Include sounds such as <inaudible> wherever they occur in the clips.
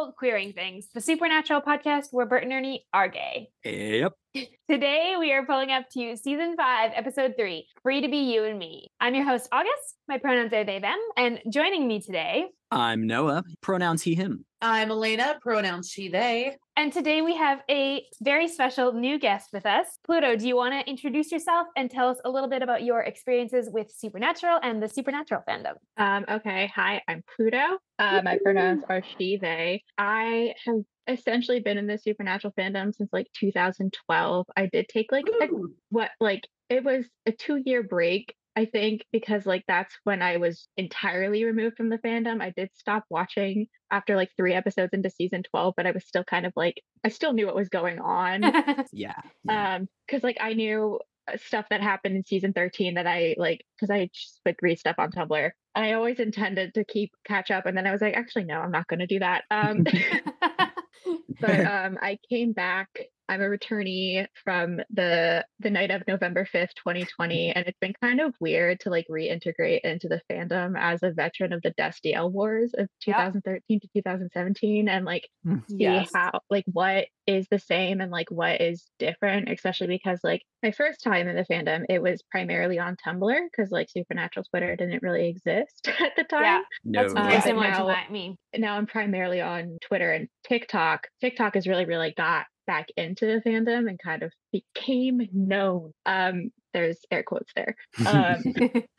Saving People, Queering Things, the supernatural podcast where Bert and Ernie are gay. Yep. <laughs> Today, we are pulling up to season five, episode three Free to Be You and Me. I'm your host, August. My pronouns are they, them. And joining me today, I'm Noah, pronouns he, him. I'm Elayna, pronouns she, they. And today we have a very special new guest with us. Pluto, do you want to introduce yourself and tell us a little bit about your experiences with Supernatural and the Supernatural fandom? Um, okay. Hi, I'm Pluto. Uh, my pronouns are she, they. I have essentially been in the supernatural fandom since like 2012. I did take like a, what, like, it was a two year break. I think because like that's when I was entirely removed from the fandom. I did stop watching after like three episodes into season 12, but I was still kind of like I still knew what was going on. <laughs> Yeah. yeah. um because like i knew uh, stuff that happened in season 13 that i like because i just would read stuff on tumblr And i always intended to keep catch up and then i was like actually no i'm not going to do that um <laughs> <laughs> but um i came back i'm a returnee from the the night of november 5th 2020 and it's been kind of weird to like reintegrate into the fandom as a veteran of the destiel wars of Yep. 2013 to 2017 and like Mm. see Yes. how like what is the same and like what is different especially because like my first time in the fandom it was primarily on tumblr because like supernatural twitter didn't really exist <laughs> at the time Yeah. no. That's Uh, very but similar to now- my, me. now i'm primarily on twitter and tiktok tiktok has really really got back into the fandom and kind of became known um there's air quotes there um <laughs>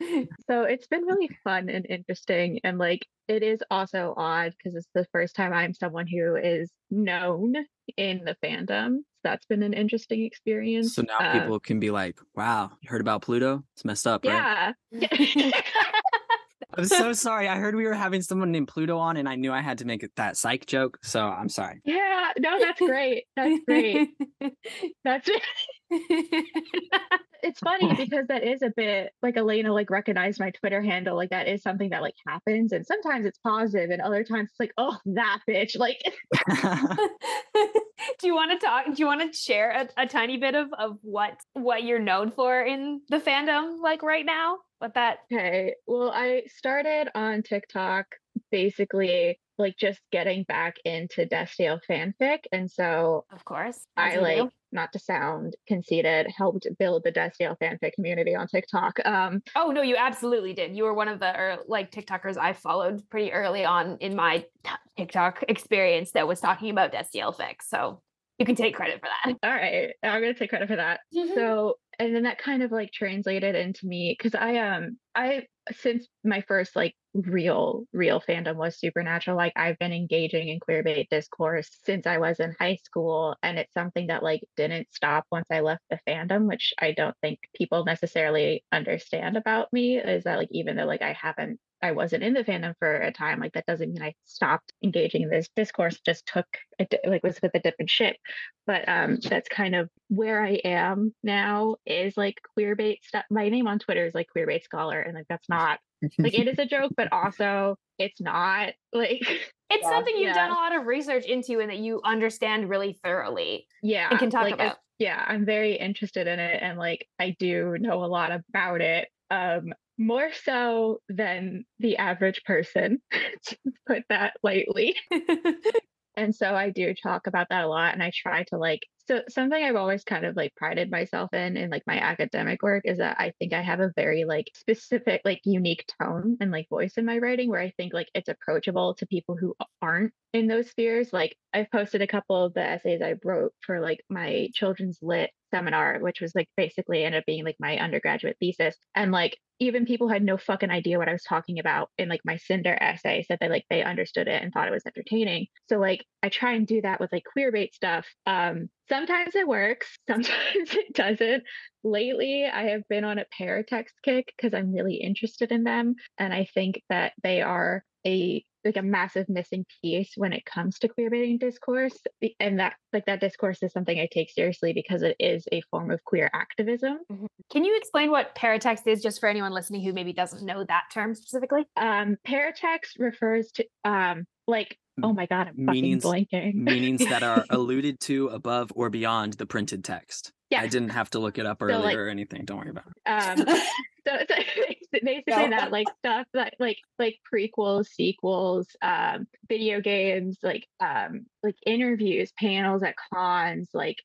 so it's been really fun and interesting. And like, it is also odd because it's the first time I'm someone who is known in the fandom. So that's been an interesting experience. so now Uh, people can be like, wow, you heard about Pluto? It's messed up, right? yeah. <laughs> <laughs> I'm so sorry. I heard we were having someone named Pluto on, and I knew I had to make that psych joke. So I'm sorry. yeah. No, that's great. That's great. <laughs> That's <laughs> it's funny <laughs> because that is a bit like Elayna like recognized my Twitter handle. Like that is something that like happens. And sometimes it's positive and other times it's like, oh that bitch. Like do you want to talk do you want to share a, a tiny bit of of what what you're known for in the fandom like right now what that Okay. Well, I started on TikTok basically like just getting back into Destiel fanfic. And so of course I like, do. not to sound conceited, helped build the Destiel fanfic community on TikTok. Um, oh no you absolutely did you were one of the er, like tiktokers i followed pretty early on in my tiktok experience that was talking about destiel fic so you can take credit for that all right. I'm going to take credit for that. <laughs> so and then that kind of like translated into me because i um i since my first like real real fandom was supernatural like i've been engaging in queerbait discourse since i was in high school and it's something that like didn't stop once i left the fandom which i don't think people necessarily understand about me is that like even though like i haven't I wasn't in the fandom for a time, like that doesn't mean I stopped engaging in this discourse. Just took it di- like was with a different ship but um that's kind of where i am now is like queerbait stuff my name on twitter is like queerbait scholar and like that's not like it is a joke but also it's not <laughs> like it's Yeah, something you've done a lot of research into and that you understand really thoroughly yeah and can talk like, about yeah i'm very interested in it and like i do know a lot about it um more so than the average person <laughs> to put that lightly. <laughs> And so I do talk about that a lot and I try to like so something I've always kind of like prided myself in in like my academic work is that I think I have a very like specific like unique tone and like voice in my writing where I think like it's approachable to people who aren't in those spheres. Like I've posted a couple of the essays I wrote for like my children's lit seminar, which was like basically ended up being like my undergraduate thesis. And like even people had no fucking idea what I was talking about in like my Cinder essay said that like they understood it and thought it was entertaining. So like I try and do that with like queer bait stuff. Um sometimes it works, <laughs> sometimes it doesn't. Lately I have been on a paratext kick because I'm really interested in them. And I think that they are a like a massive missing piece when it comes to queerbaiting discourse and that like that discourse is something i take seriously because it is a form of queer activism Can you explain what paratext is just for anyone listening who maybe doesn't know that term specifically? um paratext refers to um like oh my god i'm fucking Meanings- blanking Meanings that are <laughs> alluded to above or beyond the printed text. Yeah. I didn't have to look it up So, earlier like- or anything. Don't worry about it. Um, <laughs> <laughs> so it's like basically No. that like stuff that like like prequels sequels um video games like um like interviews panels at cons like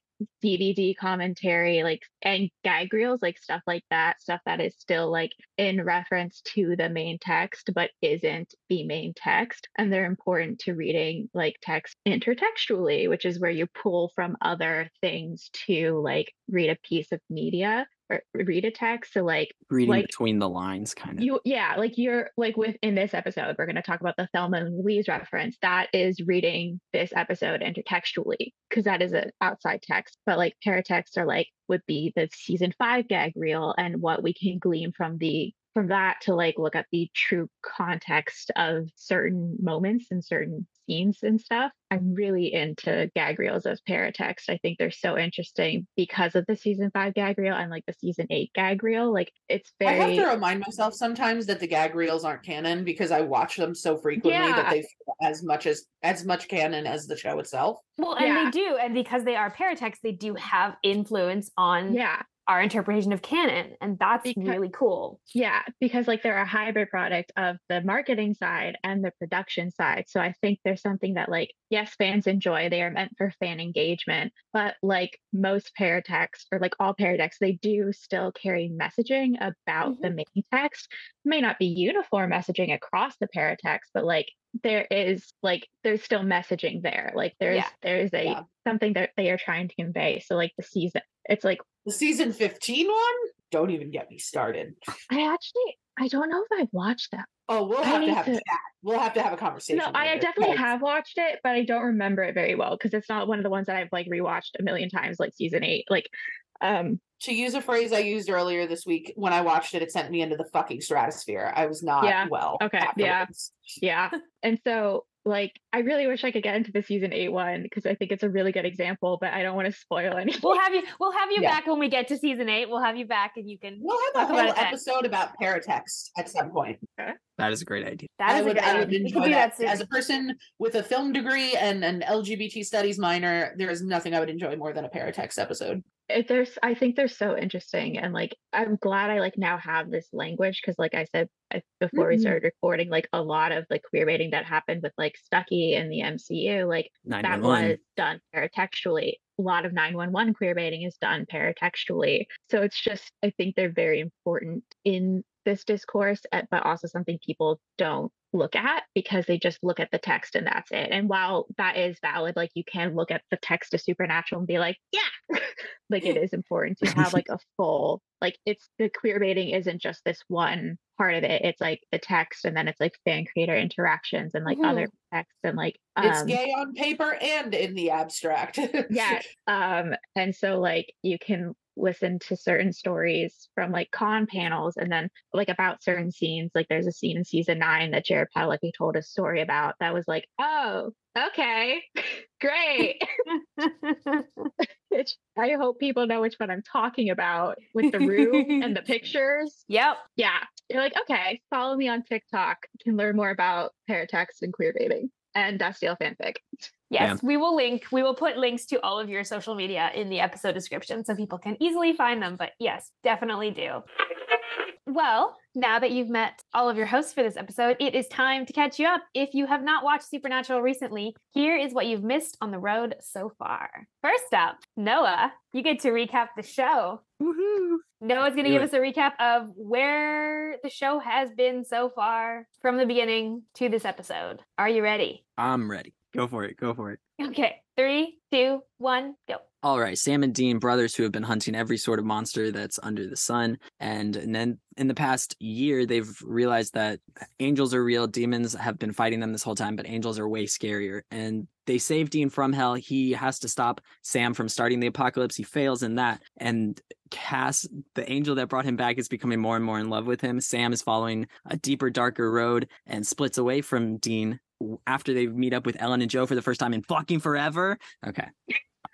dvd commentary like and gag reels like stuff like that stuff that is still like in reference to the main text but isn't the main text and they're important to reading like text intertextually which is where you pull from other things to like read a piece of media read a text so like Reading Like, between the lines, kind of. you yeah like you're like within this episode we're going to talk about the thelma and louise reference that is reading this episode intertextually because that is an outside text but like paratexts are like would be the season five gag reel and what we can glean from the from that to like look at the true context of certain moments and certain scenes and stuff. I'm really into gag reels as paratext. I think they're so interesting because of the season five gag reel and like the season eight gag reel. Like it's very. I have to remind myself sometimes that the gag reels aren't canon because I watch them so frequently Yeah. that they feel as much as as much canon as the show itself. Well, and Yeah. they do, and because they are paratext, they do have influence on yeah. Our interpretation of canon, and that's Because- really cool. Yeah, because like they're a hybrid product of the marketing side and the production side. So I think there's something that like yes, fans enjoy. They are meant for fan engagement, but like most paratext or like all paratexts, they do still carry messaging about the mm-hmm. main text. It may not be uniform messaging across the paratext, but like there is like there's still messaging there. Like there's Yeah. there's a Yeah. something that they are trying to convey. So like the season, it's like The season 15 one? Don't even get me started. I actually I don't know if I've watched that. Oh, we'll I have to have to-. We'll have to have a conversation. No, I definitely have watched it, but I don't remember it very well because it's not one of the ones that I've like rewatched a million times, like season eight. Like, um, To use a phrase I used earlier this week, when I watched it, it sent me into the fucking stratosphere. I was not Yeah, well. okay, yeah. yeah. <laughs> and so, like, I really wish I could get into the season eight one because I think it's a really good example, but I don't want to spoil anything. <laughs> We'll have you. We'll have you Yeah. back when we get to season eight. We'll have you back, and you can. We'll have Talk a about whole it then. episode about paratext at some point. Okay. That is a great idea. That I is a would, great I would idea. We enjoy do that. As a person with a film degree and an LGBT studies minor, there is nothing I would enjoy more than a paratext episode. It, there's I think they're so interesting and like I'm glad I like now have this language because like I said I, before we Mhm. started recording like a lot of like queer baiting that happened with like Stucky and the MCU like that was done paratextually. A lot of 911 queer baiting is done paratextually. So it's just I think they're very important in this discourse uh, but also something people don't look at because they just look at the text and that's it. And while that is valid, like you can look at the text of Supernatural and be like, yeah, <laughs> like it <laughs> is important to have like a full, like it's the queer baiting isn't just this one part of it. It's like the text and then it's like fan creator interactions and like other texts and like, It's um, gay on paper and in the abstract. <laughs> yeah. Um, and so like you can listen to certain stories from like con panels and then like about certain scenes. Like there's a scene in season nine that Jared Padalecki told a story about that was like, oh, okay, <laughs> great. <laughs> Which I hope people know which one I'm talking about with the room and the <laughs> pictures. yep. Yeah. You're like, okay, follow me on TikTok. You can learn more about paratext and queer baiting and Destiel fanfic. Yes, we will link. We will put links to all of your social media in the episode description so people can easily find them. But yes, definitely do. Well, now that you've met all of your hosts for this episode, it is time to catch you up. If you have not watched Supernatural recently, here is what you've missed on the road so far. First up, Noah, you get to recap the show. Woohoo! Noah's going to Do give it. us a recap of where the show has been so far from the beginning to this episode. Are you ready? I'm ready. Go for it. Go for it. Okay, three, two, one, go. All right, Sam and Dean, brothers who have been hunting every sort of monster that's under the sun. And, and then in the past year, they've realized that angels are real, demons have been fighting them this whole time, but angels are way scarier. And they save Dean from hell. He has to stop Sam from starting the apocalypse. He fails in that. And Cas, the angel that brought him back, is becoming more and more in love with him. Sam is following a deeper, darker road and splits away from Dean after they meet up with Ellen and Jo for the first time in fucking forever. Okay.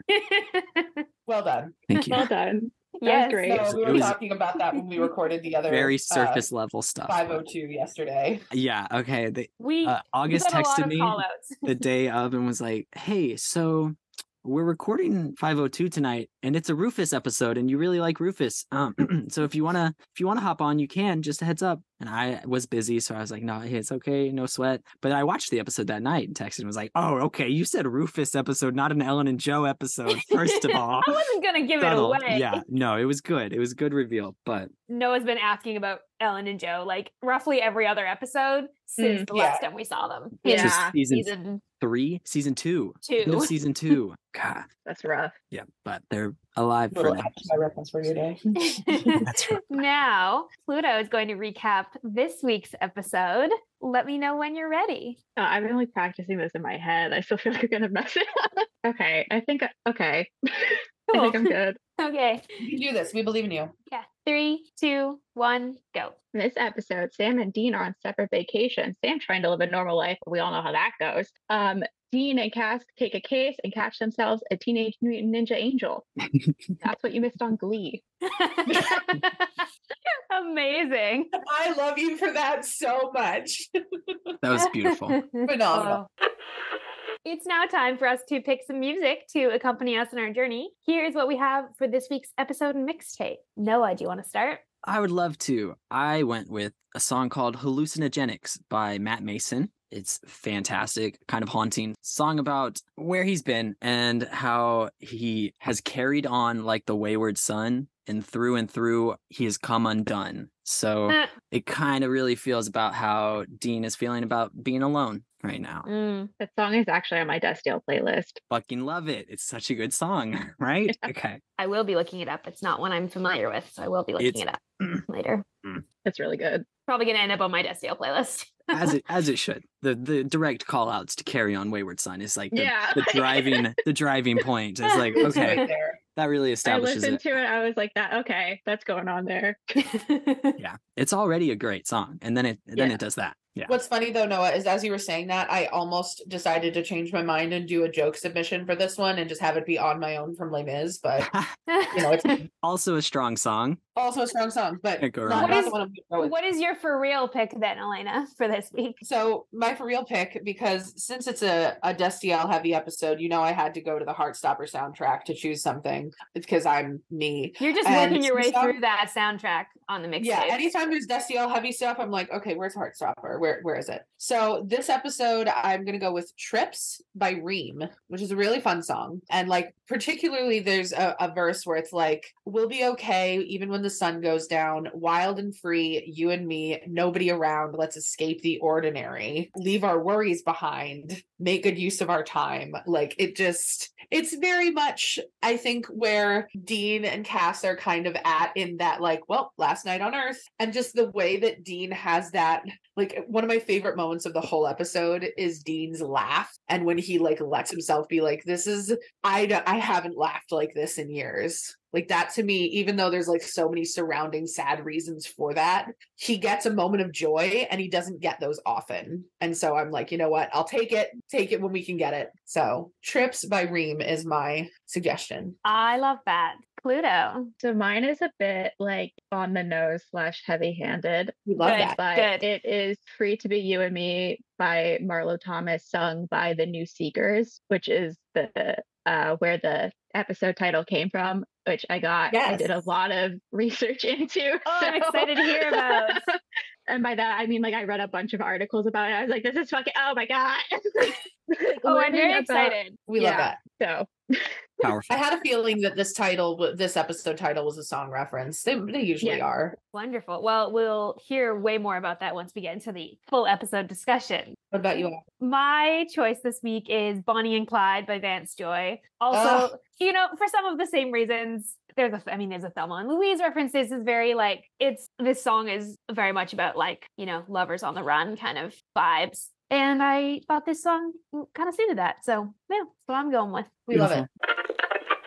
<laughs> well done. Thank you. Well done. That Yes. great. No, was- we were was talking about that when we recorded the other very uh, surface level stuff. 502 yesterday. Yeah. Okay. They, we uh, August got texted me <laughs> the day of and was like, "Hey, so we're recording 502 tonight and it's a Rufus episode and you really like Rufus. Um, <clears throat> so if you want to if you want to hop on, you can, just a heads up. And I was busy, so I was like, no, it's okay, no sweat. But I watched the episode that night and texted and was like, oh, okay, you said Rufus episode, not an Ellen and Jo episode, first of <laughs> all. I wasn't gonna give Subtle. it away. Yeah, no, it was good. It was a good reveal, but Noah's been asking about Ellen and Jo like roughly every other episode since Mm, the last yeah. time we saw them. Yeah. in season season three, season two, end of two. season two. <laughs> God, That's rough. yeah, but they're alive for Little now. extra reference for you day. <laughs> That's right. <laughs> now, Pluto is going to recap this week's episode. Let me know when you're ready. Oh, I've been like practicing this in my head. I still feel like I'm gonna mess it up. <laughs> Okay, I think I- okay. I think I'm good. Okay. You can do this. We believe in you. Yeah. Three, two, one, go. In this episode, Sam and Dean are on separate vacations. Sam trying to live a normal life, but we all know how that goes. Um, Dean and Cas take a case and catch themselves a teenage mutant ninja angel. <laughs> That's what you missed on Glee. <laughs> Amazing. I love you for that so much. That was beautiful. <laughs> Phenomenal. Oh. It's now time for us to pick some music to accompany us in our journey. Here's what we have for this week's episode and mixtape. Noah, do you want to start? I would love to. I went with a song called Hallucinogenics by Matt Maeson. It's fantastic, kind of haunting song about where he's been and how he has carried on like the wayward son and through and through he has come undone. So Uh, it kind of really feels about how Dean is feeling about being alone right now. mm, That song is actually on my Destiel playlist. Fucking love it. It's such a good song, <laughs> <laughs> right? Okay. I will be looking it up. It's not one I'm familiar with, so I will be looking It's- it up <clears throat> later. It's really good. Probably going to end up on my Destiel playlist. <laughs> As it as it should. The the direct call outs to carry on Wayward Son is like the, Yeah. the driving the driving point. It's like, It's okay, right there. that really I establishes listened it. to it. I was like, "That okay? That's going on there." Yeah. It's already a great song. And then it then Yeah. it does that. Yeah. What's funny though, Noah, is as you were saying that, I almost decided to change my mind and do a joke submission for this one and just have it be on my own from Les Mis. But <laughs> you know, it's <laughs> also a strong song. also a strong song, but Can't go not, wrong. not What the one I'm gonna go with. what is your for real pick then, Elayna, for this week? So my for real pick, because since it's a, a Destiel heavy episode, you know I had to go to the Heartstopper soundtrack to choose something because I'm me. You're just And working your way some- through that soundtrack on the mixtape. Yeah, anytime there's Destiel heavy stuff, I'm like, okay, where's Heartstopper? Where where is it? So this episode, I'm gonna go with Trips by Reem, which is a really fun song. And like particularly there's a, a verse where it's like, We'll be okay even when the sun goes down, wild and free, you and me, nobody around, let's escape the ordinary, leave our worries behind, make good use of our time. Like it just it's very much, I think, where Dean and Cas are kind of at in that, like, well, last night on Earth. And just the way that Dean has that, like, one of my favorite moments of the whole episode is Dean's laugh. And when he, like, lets himself be like, this is, I I haven't laughed like this in years. Like, that to me, even though there's like so many surrounding sad reasons for that, he gets a moment of joy and he doesn't get those often. And so I'm like, you know what? I'll take it, take it when we can get it. So, Trips by Reem is my suggestion. I love that. Pluto. So mine is a bit like on the nose slash heavy handed, We love Good. that. but Good. it is "Free to Be You and Me" by Marlo Thomas, sung by the New Seekers, which is the uh, where the episode title came from. Which I got. Yes. I did a lot of <laughs> research into. Oh, I'm excited to hear about. <laughs> and by that I mean like I read a bunch of articles about it. I was like, this is fucking oh my god. <laughs> Like, Oh, I'm very about- excited. We love Yeah. that. So Powerful. <laughs> I had a feeling that this title, this episode title, was a song reference. They, they usually Yeah. are. Wonderful. Well, we'll hear way more about that once we get into the full episode discussion. What about you? Al? My choice this week is Bonnie and Clyde by Vance Joy. Also, you know, for some of the same reasons, there's a, I mean, there's a Thelma and Louise reference. This is very like, it's, this song is very much about like, you know, lovers on the run kind of vibes. And I thought this song kind of suited that. So, yeah, that's what I'm going with. We love it.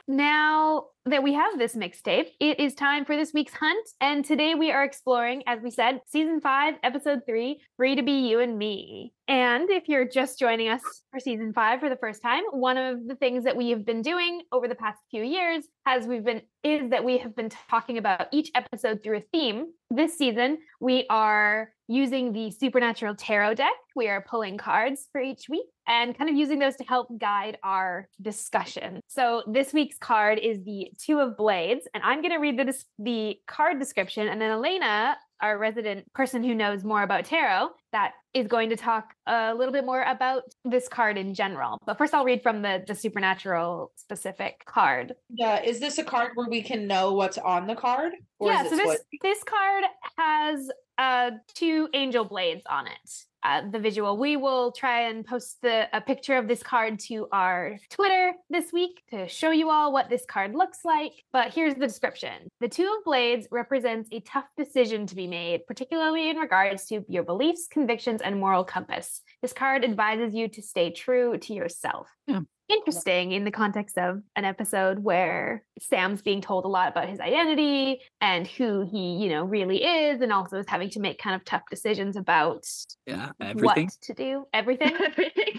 Now that we have this mixtape, it is time for this week's hunt. And today we are exploring, as we said, season five, episode three, Free to Be You and Me. And if you're just joining us for season five for the first time, one of the things that we have been doing over the past few years has we've been is that we have been talking about each episode through a theme. This season, we are using the Supernatural Tarot deck. We are pulling cards for each week and kind of using those to help guide our discussion. So this week's card is the Two of Blades, and I'm going to read the the card description, and then Elayna, our resident person who knows more about tarot, that is going to talk a little bit more about this card in general. But first, I'll read from the the supernatural specific card. Yeah, is this a card where we can know what's on the card? yeah, so this what- this card has uh two angel blades on it uh, the visual. We will try and post the, a picture of this card to our Twitter this week to show you all what this card looks like. But here's the description The Two of Blades represents a tough decision to be made, particularly in regards to your beliefs, convictions, and moral compass. This card advises you to stay true to yourself. Yeah interesting in the context of an episode where Sam's being told a lot about his identity and who he, you know, really is, and also is having to make kind of tough decisions about yeah, everything. what to do. Everything. <laughs> everything.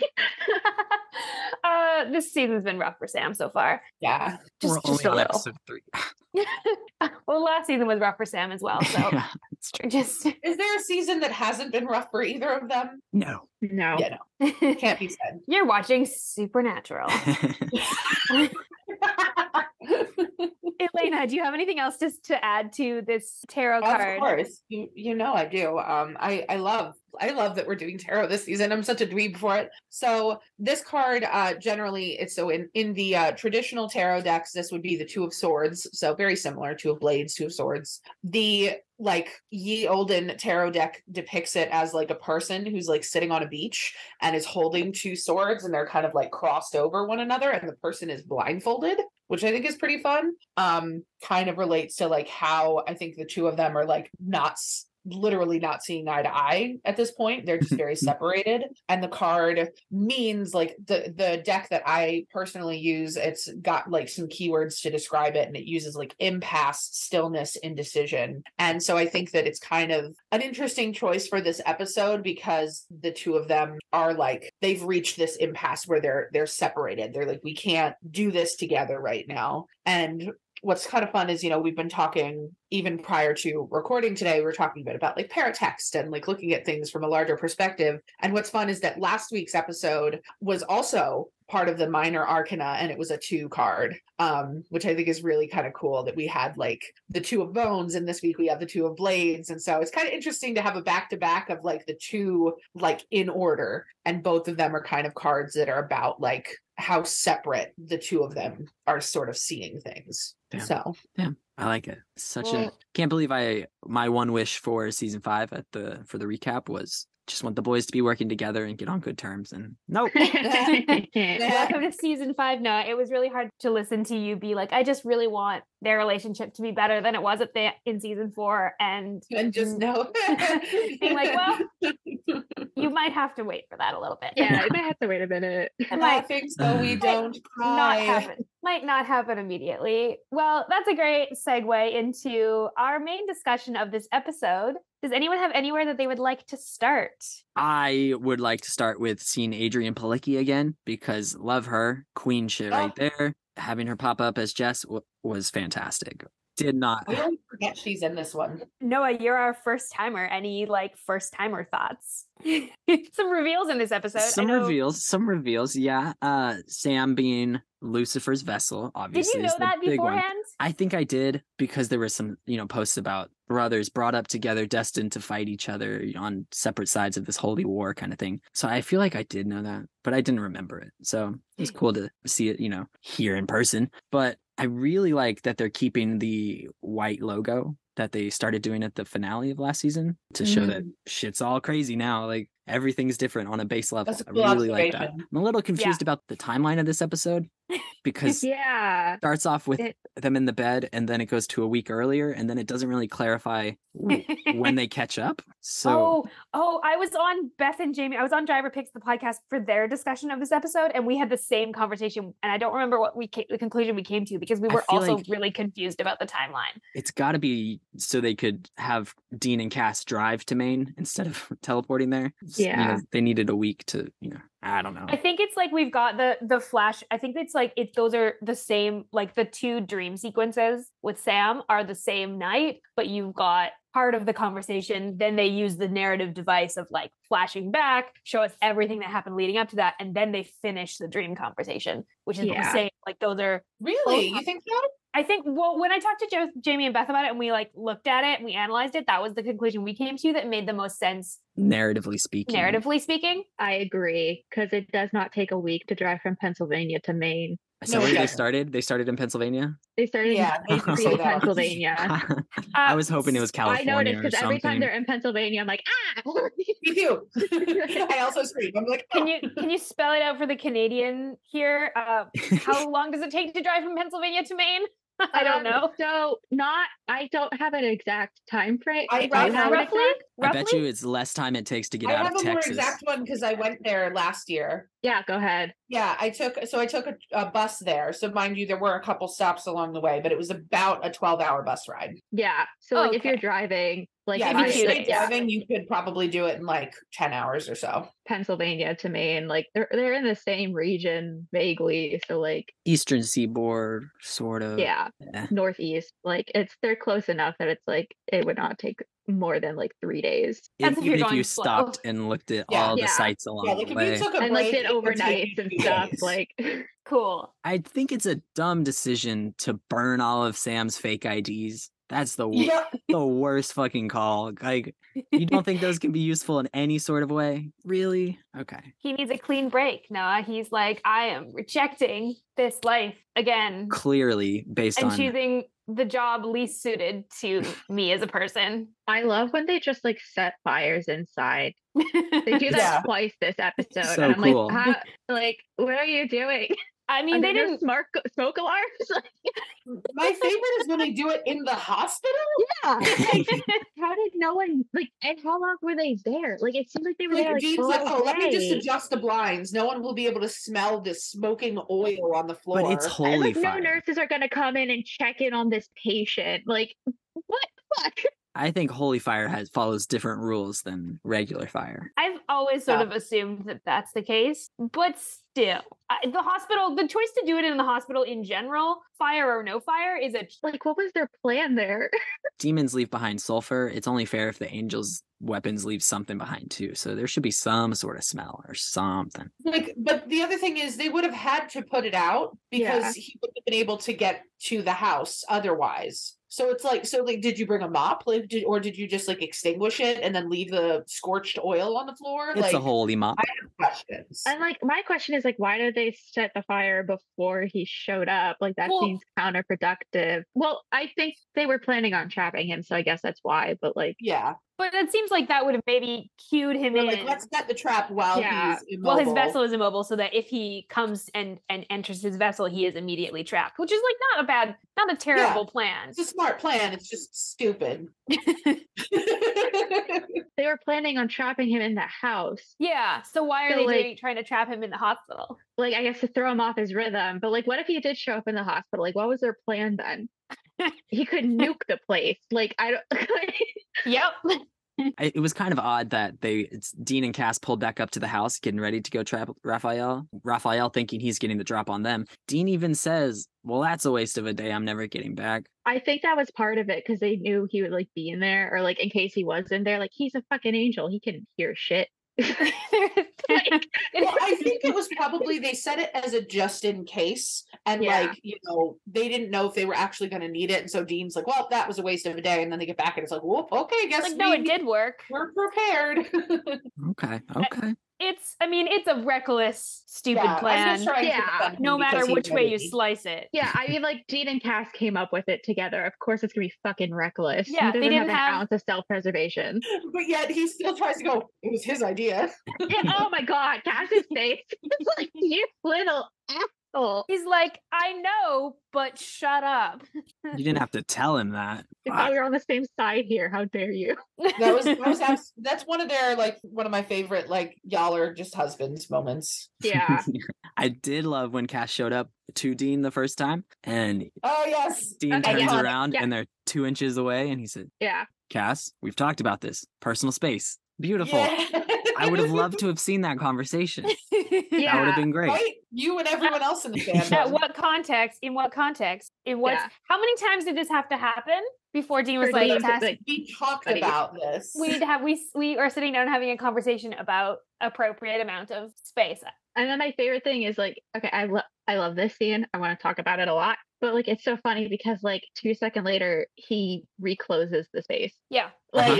<laughs> uh, this season's been rough for Sam so far. Yeah. Just, We're just only a little. three. <laughs> <laughs> well, last season was rough for Sam as well. So <laughs> yeah, just is there a season that hasn't been rough for either of them? No. No. Yeah, no. Can't be said. <laughs> You're watching Supernatural. Elayna, do you have anything else just to add to this tarot card? Of course, you you know I do. Um, I I love I love that we're doing tarot this season. I'm such a dweeb for it. So this card, uh, generally, it's so in in the uh, traditional tarot decks, this would be the Two of Swords. So very similar, Two of Blades, Two of Swords. The like ye olden tarot deck depicts it as like a person who's like sitting on a beach and is holding two swords and they're kind of like crossed over one another and the person is blindfolded which i think is pretty fun. Um kind of relates to like how i think the two of them are like not literally not seeing eye to eye at this point. They're just very <laughs> separated. And the card means like the the deck that I personally use, it's got like some keywords to describe it and it uses like impasse, stillness, indecision. And so I think that it's kind of an interesting choice for this episode because the two of them are like they've reached this impasse where they're they're separated. They're like we can't do this together right now. And what's kind of fun is you know we've been talking even prior to recording today we are talking a bit about like paratext and like looking at things from a larger perspective. And what's fun is that last week's episode was also part of the minor arcana and it was a two card um which i think is really kind of cool that we had like the two of bones and this week we have the two of blades. And so it's kind of interesting to have a back to back of like the two like in order and both of them are kind of cards that are about like how separate the two of them are sort of seeing things Damn. so yeah I like it. Such well, a can't believe I my one wish for season five at the for the recap was just want the boys to be working together and get on good terms. And nope. <laughs> <laughs> Welcome to season five. No, it was really hard to listen to you be like, I just really want their relationship to be better than it was at the in season four. And and just no. <laughs> being like, well, you might have to wait for that a little bit. Yeah, you might have to wait a minute. I think so. We don't cry. Not happen. Might not happen immediately. Well, that's a great segue into our main discussion of this episode does anyone have anywhere that they would like to start? I would like to start with seeing Adrianne Palicki again because love her, queen shit oh. right there. Having her pop up as Jess w- was fantastic. Did not. I don't forget she's in this one. Noah, you're our first timer. Any like first timer thoughts? <laughs> some reveals in this episode. Some reveals. Some reveals. Yeah. Uh, Sam being Lucifer's vessel. Obviously, did you know that beforehand? I think I did because there were some, you know, posts about brothers brought up together, destined to fight each other on separate sides of this holy war kind of thing. So I feel like I did know that, but I didn't remember it. So it was hmm. cool to see it, you know, here in person. But I really like that they're keeping the white logo that they started doing at the finale of last season to show mm. that shit's all crazy now. Like everything's different on a base level. A cool I really like that. I'm a little confused yeah. about the timeline of this episode <laughs> because yeah, starts off with it, them in the bed and then it goes to a week earlier and then it doesn't really clarify <laughs> when they catch up. So oh, oh, I was on Beth and Jamie. I was on Driver Picks, the podcast, for their discussion of this episode, and we had the same conversation. And I don't remember what we came, the conclusion we came to because we were also like- really confused about the timeline. it's got to be so they could have Dean and Cas drive to Maine instead of <laughs> teleporting there. It's, you know, Yeah. they needed a week to, you know, I don't know. I think it's like we've got the the flash. I think it's like it. Those are the same. Like the two dream sequences with Sam are the same night, but you've got part of the conversation. Then they use the narrative device of like flashing back, show us everything that happened leading up to that, and then they finish the dream conversation, which is the Yeah. same. Like those are. Really? Both You think so? I think. Well, when I talked to jo- Jamie and Beth about it, and we like looked at it and we analyzed it, that was the conclusion we came to that made the most sense, Narratively speaking, narratively speaking. I agree because it does not take a week to drive from Pennsylvania to Maine. So No, it where they started? They started in Pennsylvania. They started Yeah, in do say that. Pennsylvania. <laughs> I Uh, was hoping it was California. I California noticed because every time they're in Pennsylvania, I'm like, ah. <laughs> Me too. <laughs> I also scream. I'm like, Can you can you spell it out for the Canadian here? Uh, how long does it take to drive from Pennsylvania to Maine? <laughs> I don't Um, know. So not, I don't have an exact time frame. I- I you have have roughly. I bet you it's less time it takes to get I out have of a more Texas. exact one because I went there last year. Yeah, go ahead. Yeah, I took so I took a, a bus there. So mind you, there were a couple stops along the way, but it was about a 12 hour bus ride. Yeah. So like if you're driving, like yeah, if if you're two you're straight days. driving, you could probably do it in like 10 hours or so. Pennsylvania to Maine, like they're they're in the same region vaguely. So like Eastern Seaboard, sort of. yeah, Eh. northeast. Like it's they're close enough that it's like it would not take more than like three days. If- if you're even if you slow. stopped and looked at Yeah. all the sites along Yeah, the like if way. took a and like break, did it would overnights and stuff. days. Like Cool. I think it's a dumb decision to burn all of Sam's fake IDs. That's the wo- yeah, <laughs> the worst fucking call. Like, you don't think those can be useful in any sort of way? Really? Okay. He needs a clean break. Noah. He's like, I am rejecting this life again Clearly, based and on choosing the job least suited to me as a person. I love when they just like set fires inside. They do <laughs> that Yeah. twice this episode. So and I'm cool. like, like, what are you doing? <laughs> I mean, they didn't. smoke smoke alarms. <laughs> my <laughs> favorite is when they do it in the hospital. yeah. <laughs> Like, how did no one like? And how long were they there? Like, it seemed like they were there. Like Like, Dean's all like, oh, let me just adjust the blinds. No one will be able to smell this smoking oil on the floor. but it's And, holy like, fire. no nurses are gonna come in and check in on this patient. Like, what the fuck? I think holy fire has follows different rules than regular fire. I've always sort Yeah. of assumed that that's the case, but still, I, the hospital, the choice to do it in the hospital in general, fire or no fire, is a Like, what was their plan there? <laughs> Demons leave behind sulfur. It's only fair if the angels' weapons leave something behind too. So there should be some sort of smell or something. like, but the other thing is they would have had to put it out because Yeah. he wouldn't have been able to get to the house otherwise. So it's like, so like, did you bring a mop, like, did, or did you just like extinguish it and then leave the scorched oil on the floor? It's like, a holy mop. I have questions. And like, my question is like, why did they set the fire before he showed up? Like, that Well- seems counterproductive. Well, I think they were planning on trapping him, so I guess that's why. But like, yeah, But it seems like that would have maybe cued him We're in like let's set the trap while Yeah. he's while his vessel is immobile, so that if he comes and and enters his vessel, he is immediately trapped. Which is like not a bad, not a terrible plan. It's a smart plan. It's just stupid. <laughs> <laughs> they were planning on trapping him in the house. yeah. So why are So, they like- doing, trying to trap him in the hospital? Like, I guess to throw him off his rhythm. But like, what if he did show up in the hospital? Like, what was their plan then? He could nuke the place. Like, I don't. <laughs> Yep. It was kind of odd that they it's Dean and Cas pulled back up to the house, getting ready to go trap Raphael. Raphael thinking he's getting the drop on them. Dean even says, "Well, that's a waste of a day. I'm never getting back." I think that was part of it because they knew he would like be in there, or like in case he was in there, like he's a fucking angel. He can hear shit. <laughs> Like, <laughs> well, I think it was <laughs> probably they said it as a just in case, and Yeah. like you know they didn't know if they were actually going to need it, and so Dean's like, "Well, that was a waste of a day," and then they get back and it's like, "Whoop, okay, guess like we, no, it did work. we're prepared." Okay, okay. It's, I mean, it's a reckless, stupid Yeah, I'm plan. just trying to Yeah, no matter which way you slice it. yeah, I mean, like Dean and Cas came up with it together. Of course, it's gonna be fucking reckless. Yeah, he they didn't have an ounce of self-preservation. <laughs> but yet he still tries to go. It was his idea. yeah, oh my god, Cas's <laughs> face. It's like you little Oh, He's like, I know, but shut up. You didn't have to tell him that. <laughs> I we were on the same side here. How dare you? That was, that was <laughs> abs- that's one of their like one of my favorite like y'all are just husbands moments. Yeah. <laughs> I did love when Cas showed up to Dean the first time and Oh yes, Dean Okay, turns yeah. around Yeah. and they're two inches away and he said, Yeah. Cas, we've talked about this. Personal space. Beautiful. Yeah. I would have loved <laughs> to have seen that conversation. That would have been great. right. You and everyone else in the <laughs> fandom. At what context? In what context? In what? Yeah. How many times did this have to happen before Dean was like, Dean to, "Tess, like, we talked about this. we need to have we we are sitting down having a conversation about appropriate amount of space." And then my favorite thing is like, okay, I love I love this scene. I want to talk about it a lot. But like it's so funny because like two seconds later he recloses the space. Yeah. Uh-huh.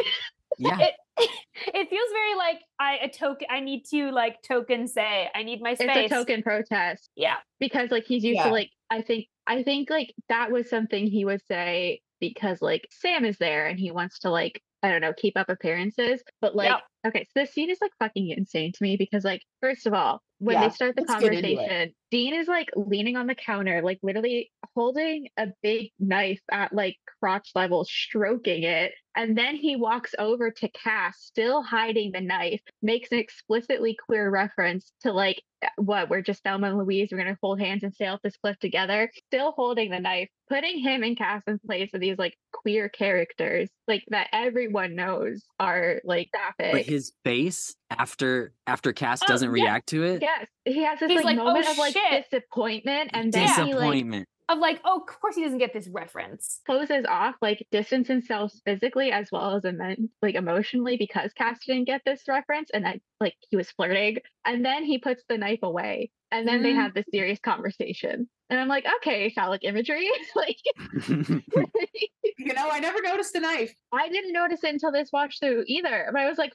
Yeah. <laughs> It it feels very like I a token. I need to like token say I need my space. it's a token protest. Yeah. because like he's used Yeah. to like I think I think like that was something he would say because like Sam is there and he wants to like I don't know keep up appearances but like Yep. Okay so this scene is like fucking insane to me because like first of all when Yeah, they start the let's get into it. conversation Dean is like leaning on the counter like literally holding a big knife at like crotch level stroking it and then he walks over to Cas still hiding the knife makes an explicitly queer reference to like uh, what we're just Thelma and Louise. We're gonna hold hands and sail up this cliff together. Still holding the knife, putting him and Cas in place of these like queer characters, like that everyone knows are like sapphic. His face after after Cas Oh, doesn't yeah. react to it. yes, he has this He's like, like, "Oh, moment of like shit." disappointment, and then he like Disappointment. Of like, oh, of course he doesn't get this reference. closes off, like distance himself physically as well as amen- like emotionally because Cas didn't get this reference, and that like he was flirting, and then he puts the knife away, and then they Mhm. have this serious conversation, and I'm like, okay, phallic imagery, <laughs> like. <laughs> <laughs> you know, I never noticed the knife. I didn't notice it until this watch through either. But I was like,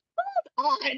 hold on.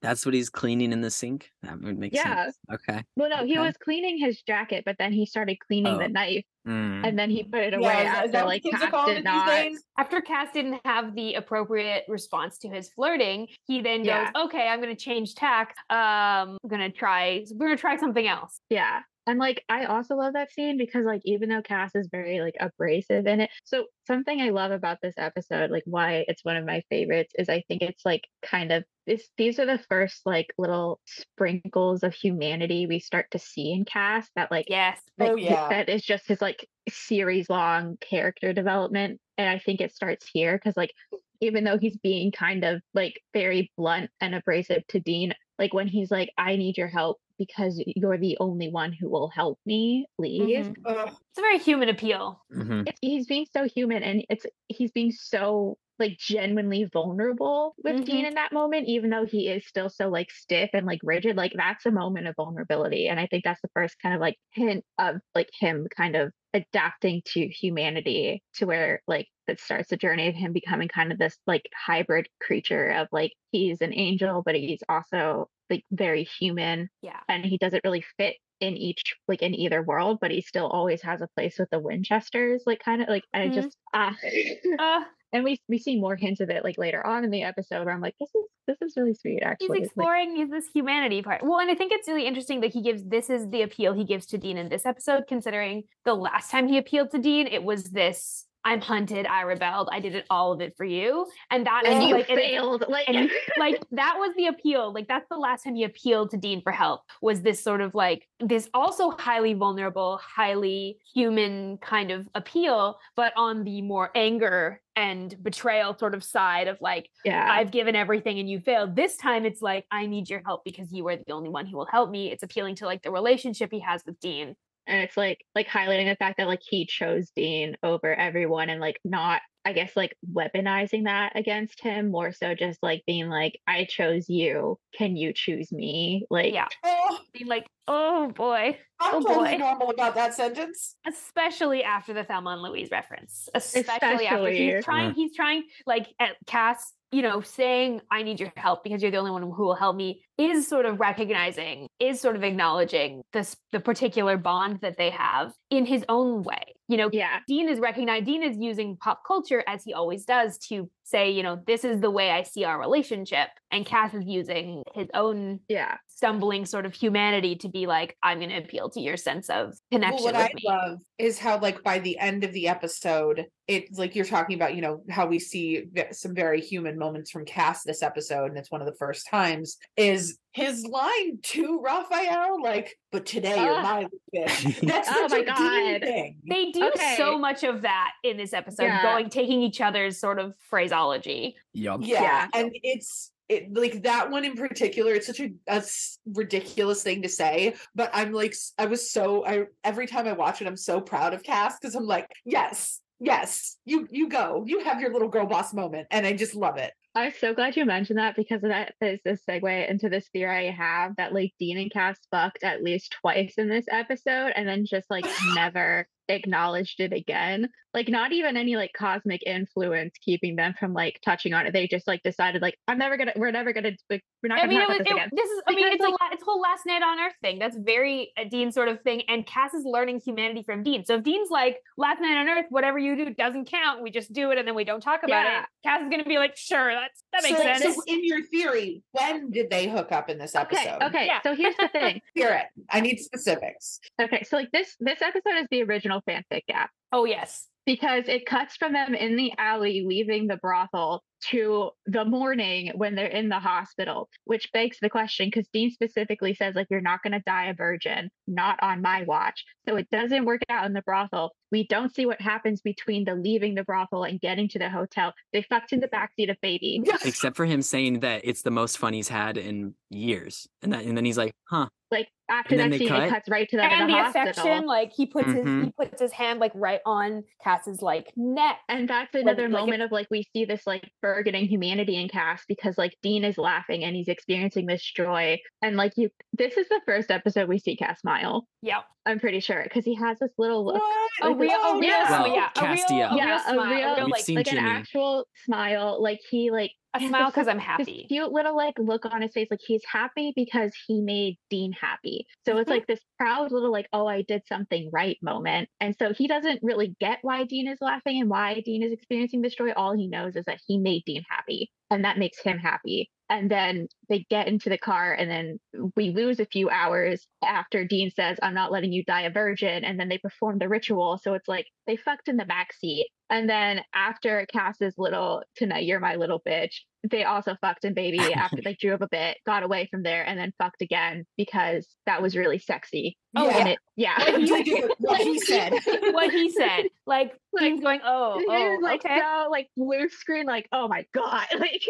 That's what he's cleaning in the sink. That would make Yeah. sense. Okay. Well, no, he was cleaning his jacket, but then he started cleaning Oh. the knife Mm. and then he put it away is that- is after that like Cas did not. days? After Cas didn't have the appropriate response to his flirting, he then Yeah. goes, "Okay, I'm going to change tack. Um, I'm going to try. We're going to try something else." Yeah. And like I also love that scene because like even though Cas is very like abrasive in it. So something I love about this episode, like why it's one of my favorites, is I think it's like kind of this these are the first like little sprinkles of humanity we start to see in Cass that like Yes. like, Oh, yeah. that is just his like series long character development and i think it starts here because like even though he's being kind of like very blunt and abrasive to dean like when he's like i need your help because you're the only one who will help me leave Mhm. It's a very human appeal. Mhm. it's, he's being so human and it's he's being so like genuinely vulnerable with Dean Mhm. in that moment, even though he is still so like stiff and like rigid. Like that's a moment of vulnerability. And I think that's the first kind of like hint of like him kind of adapting to humanity to where like it starts the journey of him becoming kind of this like hybrid creature of like he's an angel, but he's also like very human Yeah. and he doesn't really fit in each like in either world but he still always has a place with the winchesters like kind of like i Mhm. just ah <laughs> Uh, and we we see more hints of it like later on in the episode where i'm like this is this is really sweet actually He's exploring his- this humanity part. Well, and I think it's really interesting that he gives this is the appeal he gives to Dean in this episode, considering the last time he appealed to Dean, it was this I'm hunted, I rebelled, I did it all of it for you. And that is and you like it- failed like and <laughs> like that was the appeal like that's the last time he appealed to dean for help was this sort of like this also highly vulnerable highly human kind of appeal but on the more anger and betrayal sort of side of like yeah. I've given everything and you failed. This time it's like i need your help because you are the only one who will help me. It's appealing to like the relationship he has with dean and it's like like highlighting the fact that like he chose dean over everyone and like not i guess like weaponizing that against him more so just like being like i chose you. Can you choose me? Like yeah. Oh, being like oh boy. I'm Oh, totally boy. normal about that sentence. especially after the Thelma and Louise reference. Especially, after he's trying, he's trying like at Cas, you know, saying, I need your help because you're the only one who will help me, is sort of recognizing, is sort of acknowledging this the particular bond that they have in his own way. You know, yeah Dean is recognized, Dean is using pop culture as he always does to say, you know, this is the way I see our relationship. and Cas is using his own Yeah. stumbling sort of humanity to be like, I'm going to appeal to your sense of connection Well, what I me. love is how, like, by the end of the episode, it's like you're talking about, you know, how we see some very human moments from Cas this episode, and it's one of the first times. Is his line to Raphael like, "But today you're Ah. my bitch." <laughs> That's Oh my a God. thing. They do Okay. so much of that in this episode, Yeah. going taking each other's sort of phraseology. Yup. yeah, Yeah. and it's it like that one in particular it's such a, a s- ridiculous thing to say but i'm like i was so i every time i watch it i'm so proud of cas because i'm like yes yes you you go you have your little girl boss moment and i just love it I'm so glad you mentioned that because that is a segue into this theory I have that like Dean and Cass fucked at least twice in this episode and then just like <laughs> never acknowledged it again. Like not even any like cosmic influence keeping them from like touching on it. They just like decided like I'm never gonna we're never gonna like, we're not I gonna mean, it was, about this it, again. this is, I mean, it's, like- a, la- it's whole last night on earth thing. That's very a Dean sort of thing. And Cas is learning humanity from Dean. So if Dean's like, last night on earth, whatever you do doesn't count. We just do it and then we don't talk about Yeah. it. Cas is going to be like, sure, that's, that makes so, sense. so in your theory when did they hook up in this Okay, episode okay. Yeah. So here's the thing. <laughs> hear it i need specifics Okay, so like this this episode is the original fanfic gap. oh, yes. because it cuts from them in the alley leaving the brothel to the morning when they're in the hospital, which begs the question because Dean specifically says, like, you're not going to die a virgin, not on my watch. So it doesn't work out in the brothel. We don't see what happens between the leaving the brothel and getting to the hotel. They fucked in the backseat of baby. Except for him saying that it's the most fun he's had in years. And that and then he's like, huh. Like after that scene, cut? it cuts right to them And in the, the, affection, like he puts his Mhm. he puts his hand like right on Cas's like neck. And that's another like, if- moment of like we see this like burgeoning humanity in Cas because like Dean is laughing and he's experiencing this joy. And like you this is the first episode we see Cas smile. Yeah. I'm pretty sure because he has this little look. A Like, real, a oh, real, yeah. smile, Well, yeah, a real, Castiel. a Yeah, real a smile, real- real, like like an Jimmy. actual smile. Like he like a smile because I'm happy. cute little like look on his face. Like he's happy because he made Dean happy. So it's Mhm. like this proud little like, oh, I did something right moment. And so he doesn't really get why Dean is laughing and why Dean is experiencing this joy. All he knows is that he made Dean happy and that makes him happy. And then they get into the car, and then we lose a few hours after Dean says, I'm not letting you die a virgin. And then they perform the ritual. So it's like they fucked in the back seat. And then after Cas's little, tonight you're my little bitch, they also fucked in baby <laughs> after they drove a bit, got away from there, and then fucked again because that was really sexy. Oh, yeah And it, yeah. To do what he <laughs> said what he said, <laughs> like, <laughs> Like, Dean's going, oh, oh, like okay. so like blue screen, like, oh my God. Like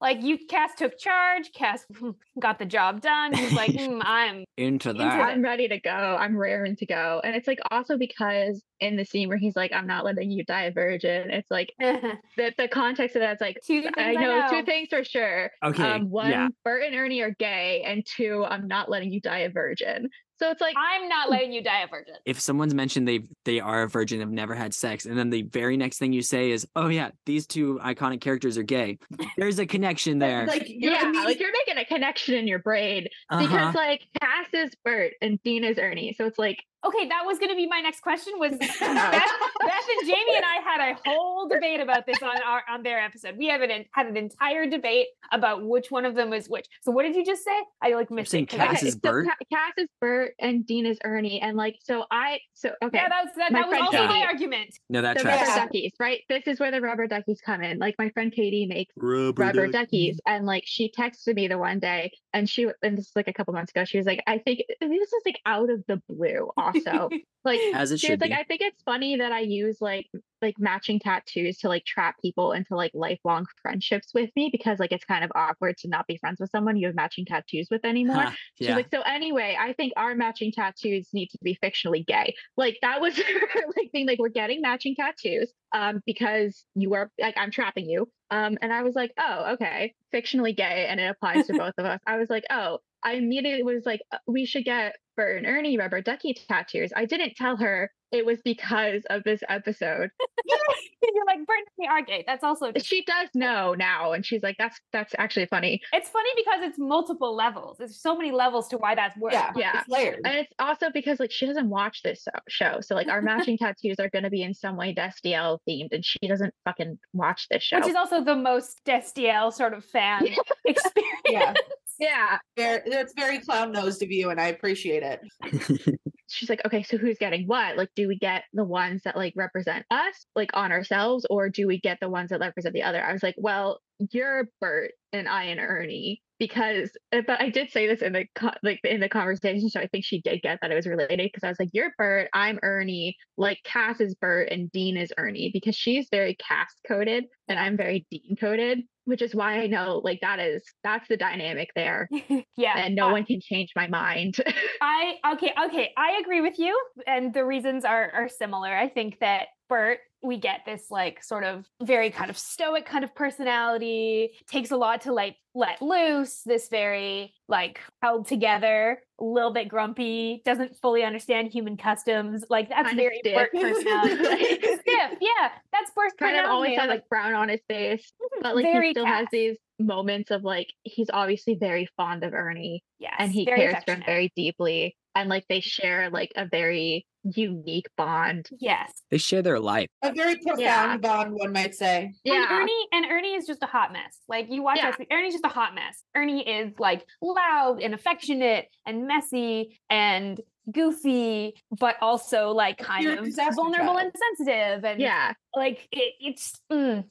Like you, Cas took charge. Cas got the job done. He's like, "Hmm, I'm Into Into that. I'm ready to go. I'm raring to go. And it's like also because in the scene where he's like, I'm not letting you die a virgin, it's like two the, the context of that's like things I know, two things for sure. Okay. Um, one, yeah. Bert and Ernie are gay, and two, I'm not letting you die a virgin. So it's like, I'm not letting you die a virgin. If someone's mentioned they they are a virgin, have never had sex, and then the very next thing you say is, "Oh yeah, these two iconic characters are gay," there's a connection there. like you're yeah, immediate- like you're making a connection in your brain Uh-huh. because like Cas is Bert and Dean is Ernie. So it's like, Okay, that was going to be my next question. Was <laughs> Beth, Beth and Jamie and I had a whole debate about this on our on their episode. We have an had an entire debate about which one of them was which. So what did you just say? I like missed saying it. 'cause I- Cas is so Bert? Ca- Cas is Bert and Dean is Ernie. And like, so I, so okay. Yeah, that was that, that was friend also my Katie. argument. no, that the tracks. rubber duckies, right? This is where the rubber duckies come in. Like my friend Katie makes Rubber, rubber duck. duckies and like she texted me the one day and she and this is like a couple months ago she was like i think this is like out of the blue also <laughs> like As it she should like be. i think it's funny that i use like like matching tattoos to like trap people into like lifelong friendships with me because like it's kind of awkward to not be friends with someone you have matching tattoos with anymore Huh, She's like, so anyway, I think our matching tattoos need to be fictionally gay. Like that was <laughs> like being Like we're getting matching tattoos, um, because you are like I'm trapping you. Um, and I was like, oh, okay, fictionally gay, and it applies to <laughs> both of us. I was like, oh, I immediately was like, uh, we should get Bert and Ernie rubber ducky tattoos. I didn't tell her it was because of this episode. <laughs> You're like Bert and Ernie are gay. That's also She does know now, and she's like, "That's that's actually funny." it's funny because it's multiple levels. There's so many levels to why that's works. Yeah, Yeah. It's layered. And it's also because like she doesn't watch this show, so like our matching <laughs> tattoos are going to be in some way Destiel themed, and she doesn't fucking watch this show. Which is also the most Destiel sort of fan <laughs> experience. Yeah, yeah, very, it's very clown nosed of you, and I appreciate it. <laughs> she's like, okay, so who's getting what? Like, do we get the ones that like represent us, like on ourselves, or do we get the ones that represent the other? I was like, well, you're Bert and I and Ernie because, uh, but I did say this in the like in the conversation, so I think she did get that it was related because I was like, you're Bert, I'm Ernie, like Cas is Bert and Dean is Ernie because she's very Cas coded and I'm very Dean coded. Which is why I know like that is that's the dynamic there. <laughs> yeah. And no I- one can change my mind. <laughs> I okay, okay. I agree with you, and the reasons are are similar. I think that Bert, we get this like sort of very kind of stoic kind of personality. Takes a lot to like let loose. This very like held together, a little bit grumpy. Doesn't fully understand human customs. Like that's Kinda very stiff. Personality. <laughs> stiff, yeah. That's Bert's <laughs> kind of always has like brown on his face. "Hmm, but like very he still has these moments of like he's obviously very fond of Ernie yes, and he cares for him very deeply and like they share like a very unique bond. yes. they share their life. A very profound Yeah. bond, one might say. And Yeah. Ernie and Ernie is just a hot mess. Like you watch Yeah. us, Ernie's just a hot mess. Ernie is like loud and affectionate and messy and goofy, but also like A kind pure of vulnerable child. and sensitive. And Yeah. like it, it's mm,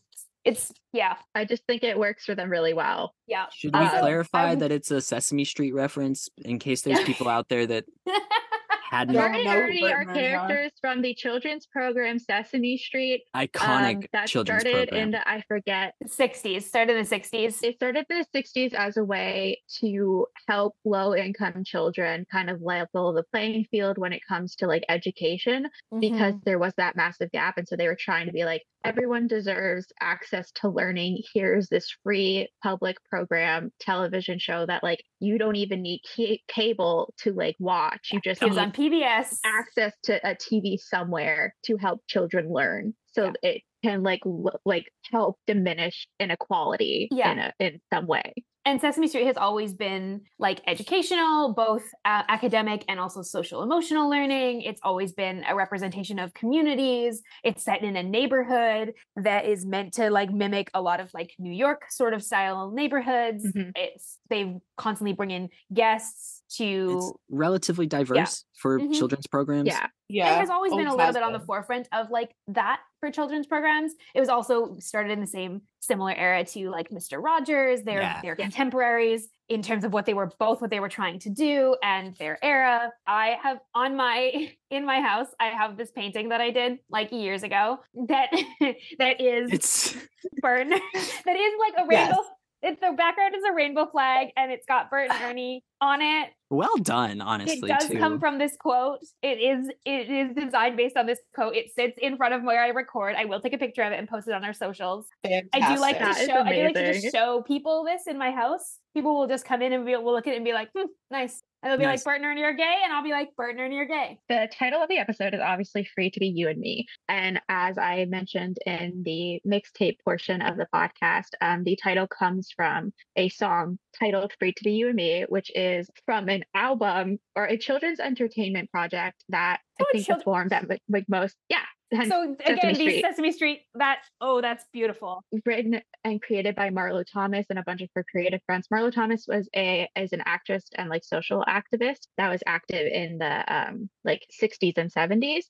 it's yeah I just think it works for them really well. yeah. Should we Also, I clarify would- that it's a Sesame Street reference in case there's people out there that <laughs> hadn't Yeah. Bert and know who Ernie Bert are and Ernie are. characters from the children's program Sesame Street. iconic um, that children's started program. in the I forget 60s started in the 60s. it started in the 60s as a way to help low income children kind of level the playing field when it comes to like education because Mhm. there was that massive gap and so they were trying to be like everyone deserves access to learning here's this free public program television show that like you don't even need ca- cable to like watch you just Kids need on PBS. access to a TV somewhere to help children learn so it can like like help diminish inequality Yeah. in a, in some way and Sesame Street has always been like educational, both uh, academic and also social emotional learning. It's always been a representation of communities. It's set in a neighborhood that is meant to like mimic a lot of like New York sort of style neighborhoods. Mhm. It's they constantly bring in guests it's to. relatively diverse for Mhm. children's programs. yeah Yeah. It has always been a little bit on the forefront of like that for children's programs. It was also started in the same similar era to like Mr. Rogers. They're Yeah. they're Yeah. contemporaries in terms of what they were both what they were trying to do and their era. I have on my <laughs> in my house, I have this painting that I did like years ago that <laughs> that is It's Bert <laughs> that is like a Yes. Rainbow. It's the background is a rainbow flag and it's got Bert and <sighs> Ernie on it well done, honestly. it does too. come from this quote. It is it is designed based on this quote. It sits in front of where I record. I will take a picture of it and post it on our socials. Fantastic. I do like to That is show. I do like to just show people this in my house. People will just come in and be, will look at it and be like, hmm, "Nice," and they'll be Nice. like, "Bert and are gay," and I'll be like, "Bert and are gay." the title of the episode is obviously free to be you and me and as i mentioned in the mixtape portion of the podcast um, the title comes from a song titled free to be you and me which is from an album or a children's entertainment project that i Oh, a think children- performed at most yeah So again, the Sesame Street. That oh, that's beautiful. written and created by Marlo Thomas and a bunch of her creative friends. Marlo Thomas was a is an actress and like social activist that was active in the um like 60s and 70s.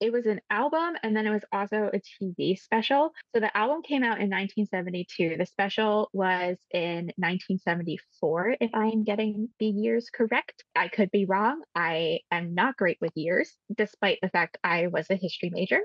It was an album and then it was also a TV special. So the album came out in 1972. The special was in 1974 if I am getting the years correct. I could be wrong. I am not great with years despite the fact I was a history major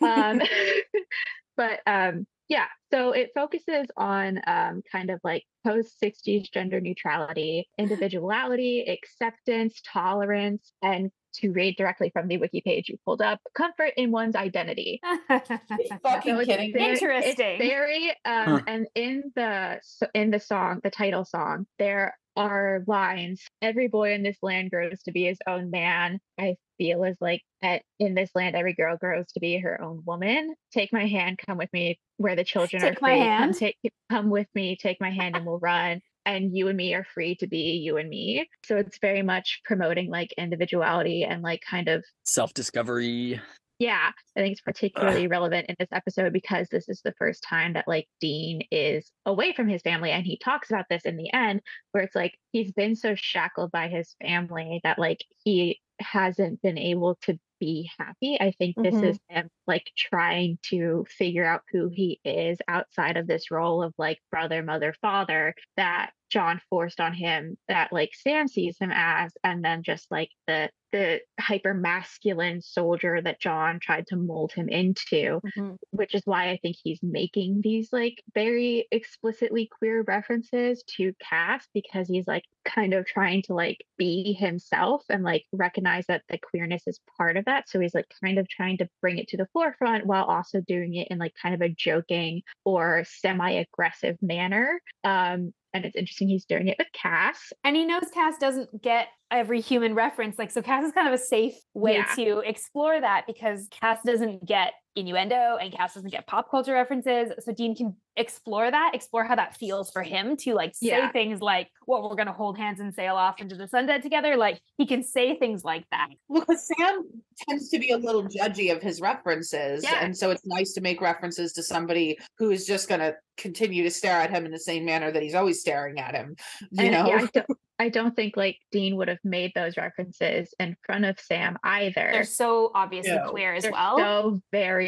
um, <laughs> <laughs> but um, yeah, so it focuses on um, kind of like post 60s gender neutrality, individuality, acceptance, tolerance, and to read directly from the wiki page you pulled up, comfort in one's identity. <laughs> Fucking So kidding very- Interesting. It's very um, Huh. and in the in the song, the title song, there are lines. Every boy in this land grows to be his own man. I feel is like at in this land, every girl grows to be her own woman. Take my hand, come with me where the children Take are my free. hand. Come take come with me, take my hand and we'll run. And you and me are free to be you and me. So it's very much promoting like individuality and like kind of Self discovery. yeah, I think it's particularly relevant in this episode because this is the first time that like Dean is away from his family. And he talks about this in the end, where it's like he's been so shackled by his family that like he hasn't been able to be happy. I think this Mhm. is him like trying to figure out who he is outside of this role of like brother, mother, father that John forced on him that like Sam sees him as, and then just like the the hyper masculine soldier that John tried to mold him into, Mhm. which is why I think he's making these like very explicitly queer references to Cas because he's like kind of trying to like be himself and like recognize that the queerness is part of that. So he's like kind of trying to bring it to the forefront while also doing it in like kind of a joking or semi-aggressive manner. Um, and it's interesting he's doing it with Cas. And he knows Cas doesn't get every human reference. Like, so Cas is kind of a safe way Yeah. to explore that because Cas doesn't get innuendo and Cas doesn't get pop culture references. So Dean can explore that, explore how that feels for him to like say Yeah. things like, well, we're going to hold hands and sail off into the sunset together. Like, he can say things like that. Well, because Sam tends to be a little judgy of his references. Yeah. And so it's nice to make references to somebody who is just going to continue to stare at him in the same manner that he's always staring at him. You And, know? yeah, I <laughs> don't, I don't think like Dean would have made those references in front of Sam either. They're so obviously Yeah. queer as They're well. so very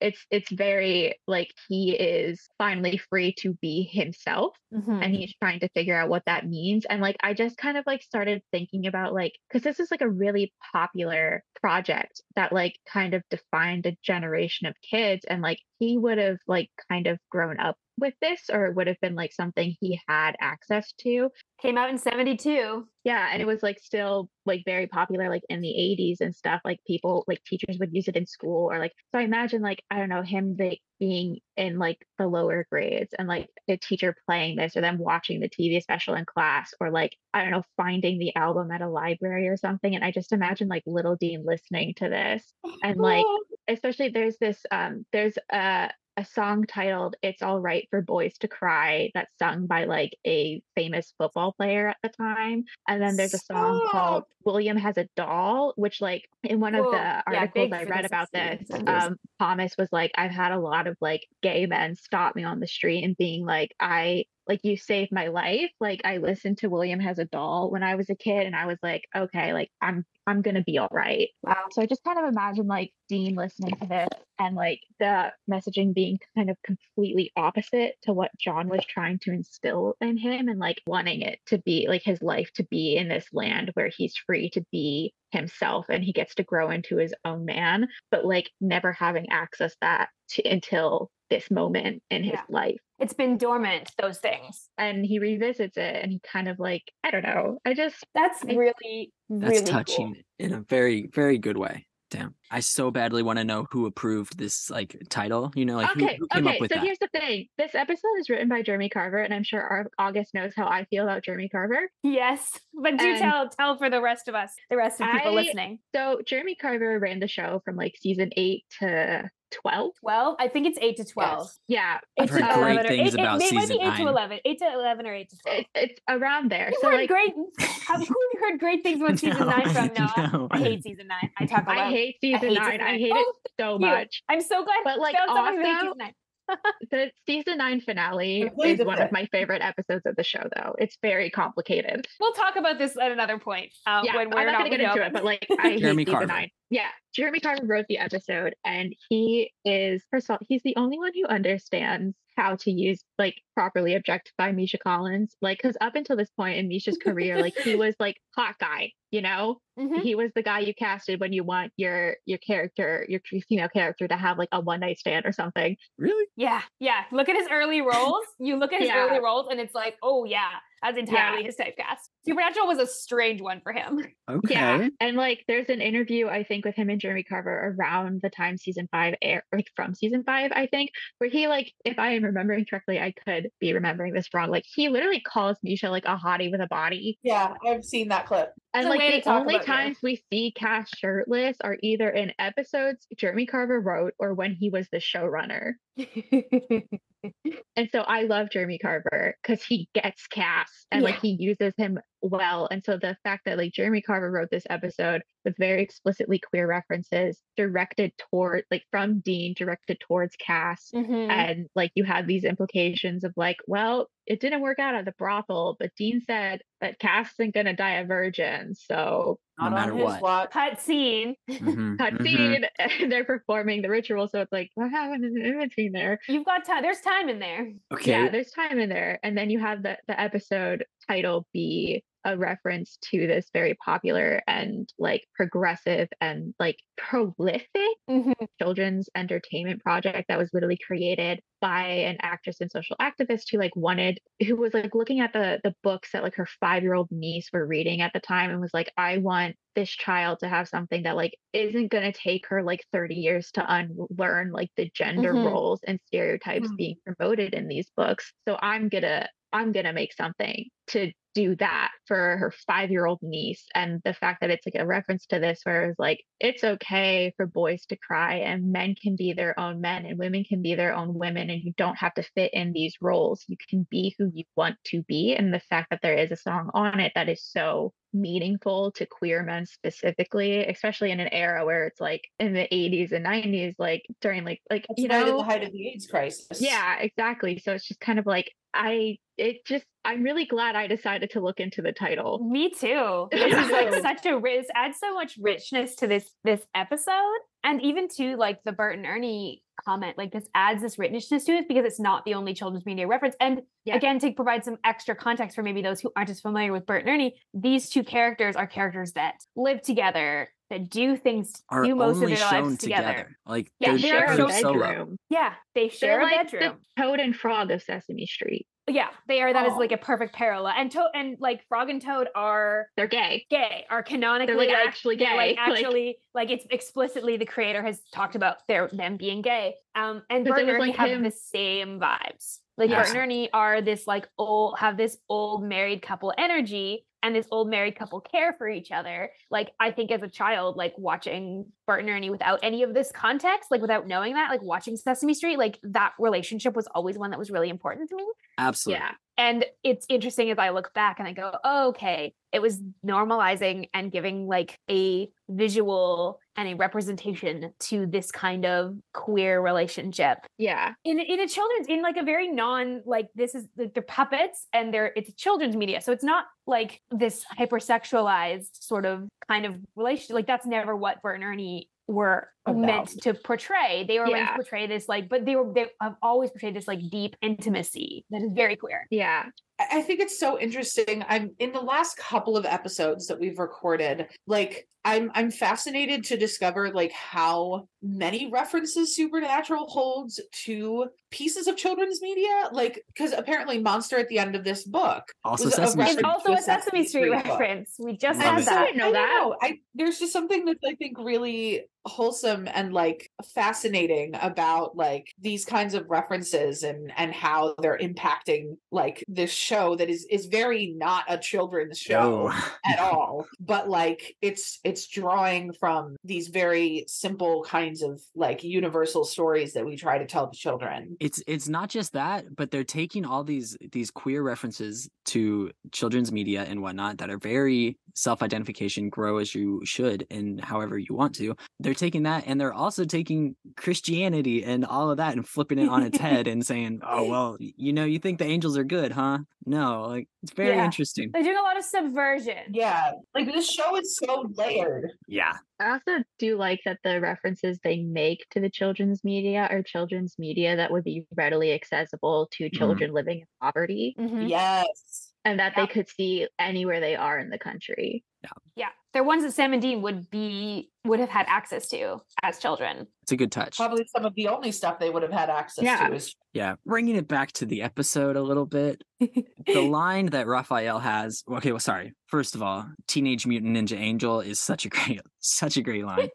it's it's very like he is finally free to be himself Mhm. and he's trying to figure out what that means and like i just kind of like started thinking about like because this is like a really popular project that like kind of defined a generation of kids and like he would have like kind of grown up with this or it would have been like something he had access to Came out in 72. yeah, and it was like still like very popular like in the 80s and stuff. Like people like teachers would use it in school or like so I imagine like I don't know him like being in like the lower grades and like a teacher playing this or them watching the TV special in class or like I don't know finding the album at a library or something and I just imagine like little Dean listening to this and like <laughs> especially there's this um there's a a song titled It's All Right for Boys to Cry that's sung by like a famous football player at the time. And then there's a song called William Has a Doll, which like in one of the articles big I read about this, um, Thomas was like, I've had a lot of like gay men stop me on the street and being like, I like you saved my life. Like I listened to William Has a Doll when I was a kid and I was like, okay, like I'm I'm gonna be all right. Wow. So I just kind of imagine like Dean listening to this and like the messaging being kind of completely opposite to what John was trying to instill in him and like wanting it to be like his life to be in this land where he's free to be himself and he gets to grow into his own man, but like never having access that to until this moment in his Yeah. life. It's been dormant, those things. And he revisits it and he kind of like, I don't know. I just That's I- really, That's really touching cool. in a very, very good way. Damn. I so badly want to know who approved this like title. You know, like who, okay, who came okay. up with So that? here's the thing: this episode is written by Jeremy Carver, and I'm sure our August knows how I feel about Jeremy Carver. Yes, but do And tell tell for the rest of us, the rest of people I- listening. So Jeremy Carver ran the show from like season eight to twelve. Twelve, I think it's eight to twelve. Yeah, I've Eight heard great 11 things eight, about it, it might be season eight to nine. eleven, eight to eleven or eight to twelve. it, it's around there. You so heard like, great. Have who have you <laughs> heard great things about <laughs> season No, nine from? I- Noah, no, I I hate season nine. I talk about. I hate season hate nine. season I nine. hate Oh, it so cute. much. I'm so glad. But, like, found someone who hates also- season nine. <laughs> The season nine finale is one of my favorite episodes of the show, though. It's very complicated. We'll talk about this at another point. Um, yeah, when we're I'm not, not gonna get into it, but like I hate Jeremy season nine. Yeah, Jeremy Carver wrote the episode, and he is first of all, he's the only one who understands how to use like properly objectify Misha Collins. Like, because up until this point in Misha's career, like he was like hot guy, you know, Mhm. he was the guy you casted when you want your your character, your female character, to have like a one night stand or something. Really? Yeah, yeah. Look at his early roles. You look at his Yeah. early roles, and it's like, oh yeah, That's entirely his typecast. Supernatural was a strange one for him. <laughs> Okay. Yeah, and like there's an interview I think with him and Jeremy Carver around the time season five air, like from season five I think, where he like, if I am remembering correctly, I could be remembering this wrong. Like he literally calls Misha like a hottie with a body, Yeah, I've seen that clip. and a like the only about you. times we see Cas shirtless are either in episodes Jeremy Carver wrote or when he was the showrunner. <laughs> <laughs> And so I love Jeremy Carver because he gets Cas and like he uses him well. And so the fact that like Jeremy Carver wrote this episode with very explicitly queer references directed toward like from Dean directed towards Cas. Mhm. And like you had these implications of like, well, it didn't work out at the brothel, but Dean said that Cas isn't gonna die a virgin. So No matter on his what. watch. Cut scene. <laughs> Mhm, cut mhm. scene <laughs> and they're performing the ritual. So it's like, what happened in between there? You've got time. There's time in there. Okay. Yeah, there's time in there. And then you have the, the episode title be a reference to this very popular and like progressive and like prolific Mhm. children's entertainment project that was literally created by an actress and social activist who like wanted who was like looking at the the books that like her five-year-old niece were reading at the time and was like i want this child to have something that like isn't going to take her like 30 years to unlearn like the gender Mhm. roles and stereotypes Mm. being promoted in these books so i'm gonna i'm gonna make something to do that for her five year old niece. And the fact that it's like a reference to this, where it's like, it's okay for boys to cry and men can be their own men and women can be their own women. And you don't have to fit in these roles. You can be who you want to be. And the fact that there is a song on it that is so meaningful to queer men specifically, especially in an era where it's like in the 80s and 90s, like during like, like, That's you right at know, the height of the AIDS crisis. yeah, exactly. So it's just kind of like I it just I'm really glad I decided to look into the title. Me too. This is like <laughs> such a ri- this adds so much richness to this this episode, and even to like the Bert and Ernie comment. Like this adds this richness to it because it's not the only children's media reference. And Yeah. again, to provide some extra context for maybe those who aren't as familiar with Bert and Ernie, these two characters are characters that live together, that do things, Are do most of only their shown lives together. together. Like Yeah, they're, share a they're solo. bedroom. Yeah, they They're share a like bedroom. the Toad and Frog of Sesame Street. Yeah, they are. That is Oh. like a perfect parallel. And Toad and like Frog and Toad are They're gay. gay are canonically like, like, actually like gay, <laughs> like- actually like it's explicitly the creator has talked about their them being gay um and Bert and Ernie like have him- the same vibes like Yes. Bert and Ernie are this like old have this old married couple energy and this old married couple care for each other like I think as a child like watching Bert and Ernie without any of this context like without knowing that like watching Sesame Street like that relationship was always one that was really important to me Absolutely. Yeah. And it's interesting as I look back and I go, oh, okay, it was normalizing and giving like a visual and a representation to this kind of queer relationship Yeah. in in a children's in like a very non like this is like they're puppets and they're it's children's media so it's not like this hypersexualized sort of kind of relationship like that's never what Bert and Ernie were meant to portray they were meant to portray this like but they were they have always portrayed this like deep intimacy that is very queer Yeah. I I think it's so interesting. I'm in the last couple of episodes that we've recorded, like I'm I'm fascinated to discover like how many references Supernatural holds to pieces of children's media. Like because apparently Monster at the end of this book Also was a Sesame It's Street. reference also a Sesame Street book. reference. We just Love had it. so that. I didn't know that. I there's just something that's I think really wholesome and like fascinating about like these kinds of references and and how they're impacting like this show that is is very not a children's show Oh. at <laughs> all. But like it's it's drawing from these very simple kinds of like universal stories that we try to tell the children. It's it's not just that but they're taking all these these queer references to children's media and whatnot that are very self-identification grow as you should and however you want to. They're taking that and they're also taking christianity and all of that and flipping it on its <laughs> head and saying oh well you know you think the angels are good huh no like it's very Yeah. interesting They're doing a lot of subversion. yeah like this show is so layered yeah I also do like that the references they make to the children's media are children's media that would be readily accessible to children living in poverty. Mhm. yes and that Yeah. they could see anywhere they are in the country. Yeah, Yeah. they're ones that Sam and Dean would be would have had access to as children. It's a good touch. Probably some of the only stuff they would have had access Yeah. to is Yeah, bringing it back to the episode a little bit. The <laughs> line that Raphael has. Okay, well, sorry. First of all, Teenage Mutant Ninja Angel is such a great, <laughs> such a great line.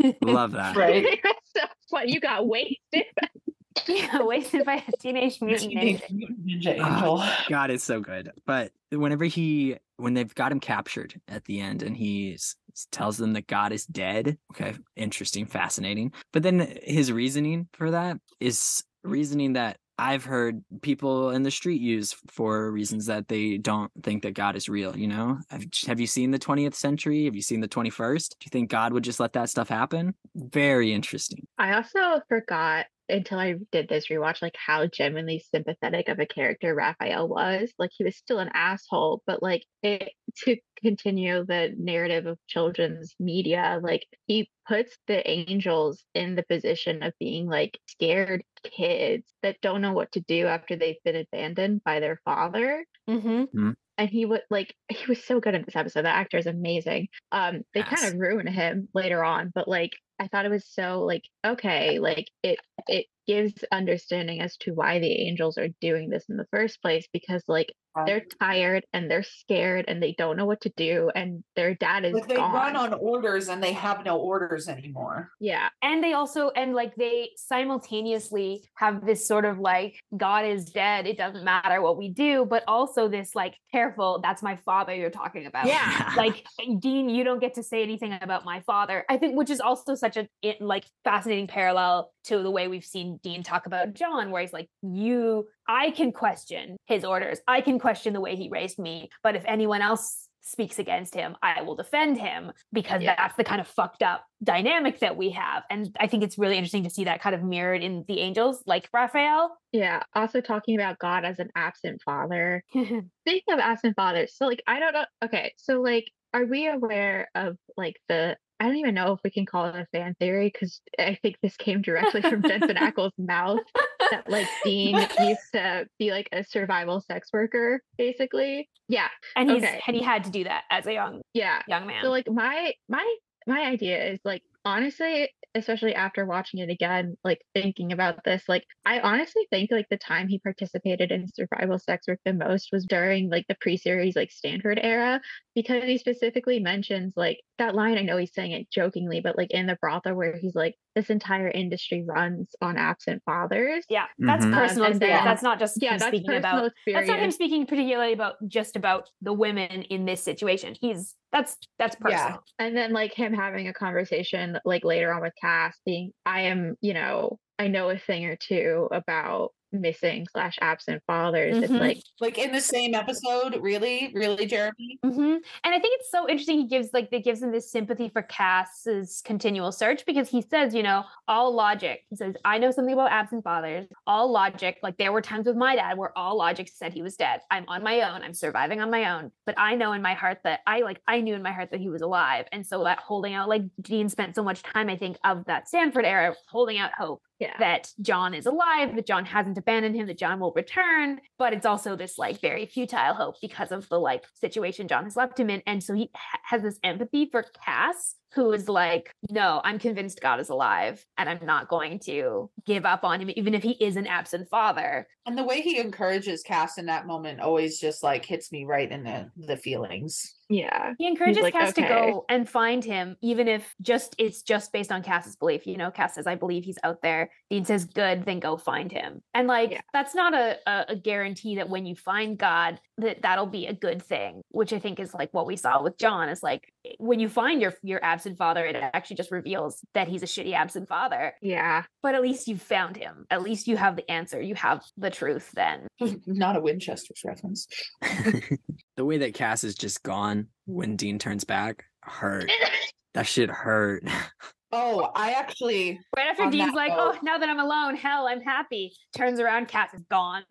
<laughs> Love that. right. so what you got wasted? <laughs> yeah, wasted by a teenage <laughs> mutant Teenage ninja. Mutant Ninja Angel. Ah, God, it's so good. But whenever he, when they've got him captured at the end, and he tells them that God is dead. Okay, interesting, fascinating. But then his reasoning for that is reasoning that I've heard people in the street use for reasons that they don't think that God is real. You know, have, have you seen the 20th century? Have you seen the 21st? Do you think God would just let that stuff happen? Very interesting. I also forgot until I did this rewatch, like how genuinely sympathetic of a character Raphael was. Like he was still an asshole, but like it <laughs> to continue the narrative of children's media, like he puts the angels in the position of being like scared kids that don't know what to do after they've been abandoned by their father Mm-hmm. and he would like he was so good in this episode. The actor is amazing. Um, they kind of ruin him later on, but like I thought it was so like okay, <laughs> like it it gives understanding as to why the angels are doing this in the first place because like they're tired and they're scared and they don't know what to do and their dad is Like they gone. run on orders and they have no orders anymore. yeah, And they also and like they simultaneously have this sort of like God is dead. It doesn't matter what we do, but also this like careful. That's my father you're talking about. yeah, <laughs> like Dean, you don't get to say anything about my father. I think, which is also such a like fascinating parallel to the way we've seen Dean talk about John, where he's like, "You, I can question his orders. I can question the way he raised me, but if anyone else." speaks against him i will defend him because Yeah. that's the kind of fucked up dynamic that we have and i think it's really interesting to see that kind of mirrored in the angels like raphael yeah. Also talking about God as an absent father. <laughs> Speaking of absent fathers, so like I don't know. Okay, so like, are we aware of like the? I don't even know if we can call it a fan theory because I think this came directly from Jensen <laughs> Ackles' mouth that like Dean <laughs> used to be like a survival sex worker, basically. Yeah, and he's Okay. and he had to do that as a young yeah. young man So like my my my idea is like honestly, especially after watching it again, like thinking about this, like I honestly think like the time he participated in survival sex work the most was during like the pre-series like Stanford era because he specifically mentions like that line. I know he's saying it jokingly, but like in the brothel where he's like, this entire industry runs on absent fathers. yeah that's Mhm. personal Um, experience then- that's not just Yeah, him that's speaking personal about experience. That's not him speaking particularly about just about the women in this situation. He's that's that's Yeah. personal. and then like him having a conversation like later on with Cas being I am, you know, I know a thing or two about missing slash absent fathers. It's Mhm. like Like in the same episode, really, really, Jeremy. hmm And I think it's so interesting. He gives like that gives him this sympathy for Cas's continual search because he says, you know, all logic. He says, I know something about absent fathers. All logic, like there were times with my dad where all logic said he was dead. I'm on my own. I'm surviving on my own. But I know in my heart that I like I knew in my heart that he was alive. And so that holding out, like Dean spent so much time, I think, of that Stanford era holding out hope yeah. that John is alive, that John hasn't abandoned him, that John will return. But it's also this like very futile hope because of the like situation John has left him in. And so he ha- has this empathy for Cas, who is like, no, I'm convinced God is alive and I'm not going to give up on him, even if he is an absent father. And the way he encourages Cas in that moment always just like hits me right in the the feelings. yeah. He encourages like, Cas to go and find him, even if just it's just based on Cas's belief. You know, Cas says, "I believe he's out there." Dean says, "Good, then go find him." And like Yeah. that's not a, a a guarantee that when you find God, that that'll be a good thing. Which I think is like what we saw with John. Is like Eh, when you find your your absent father, it actually just reveals that he's a shitty absent father. Yeah. But at least you found him. At least you have the answer. You have the truth. Then <laughs> Not a Winchester's reference. <laughs> <laughs> the way that Cas is just gone when Dean turns back hurt. That shit hurt. Oh, I actually right after On Dean's like, oh, note- "Oh, now that I'm alone, hell, I'm happy." Turns around, Cas is gone.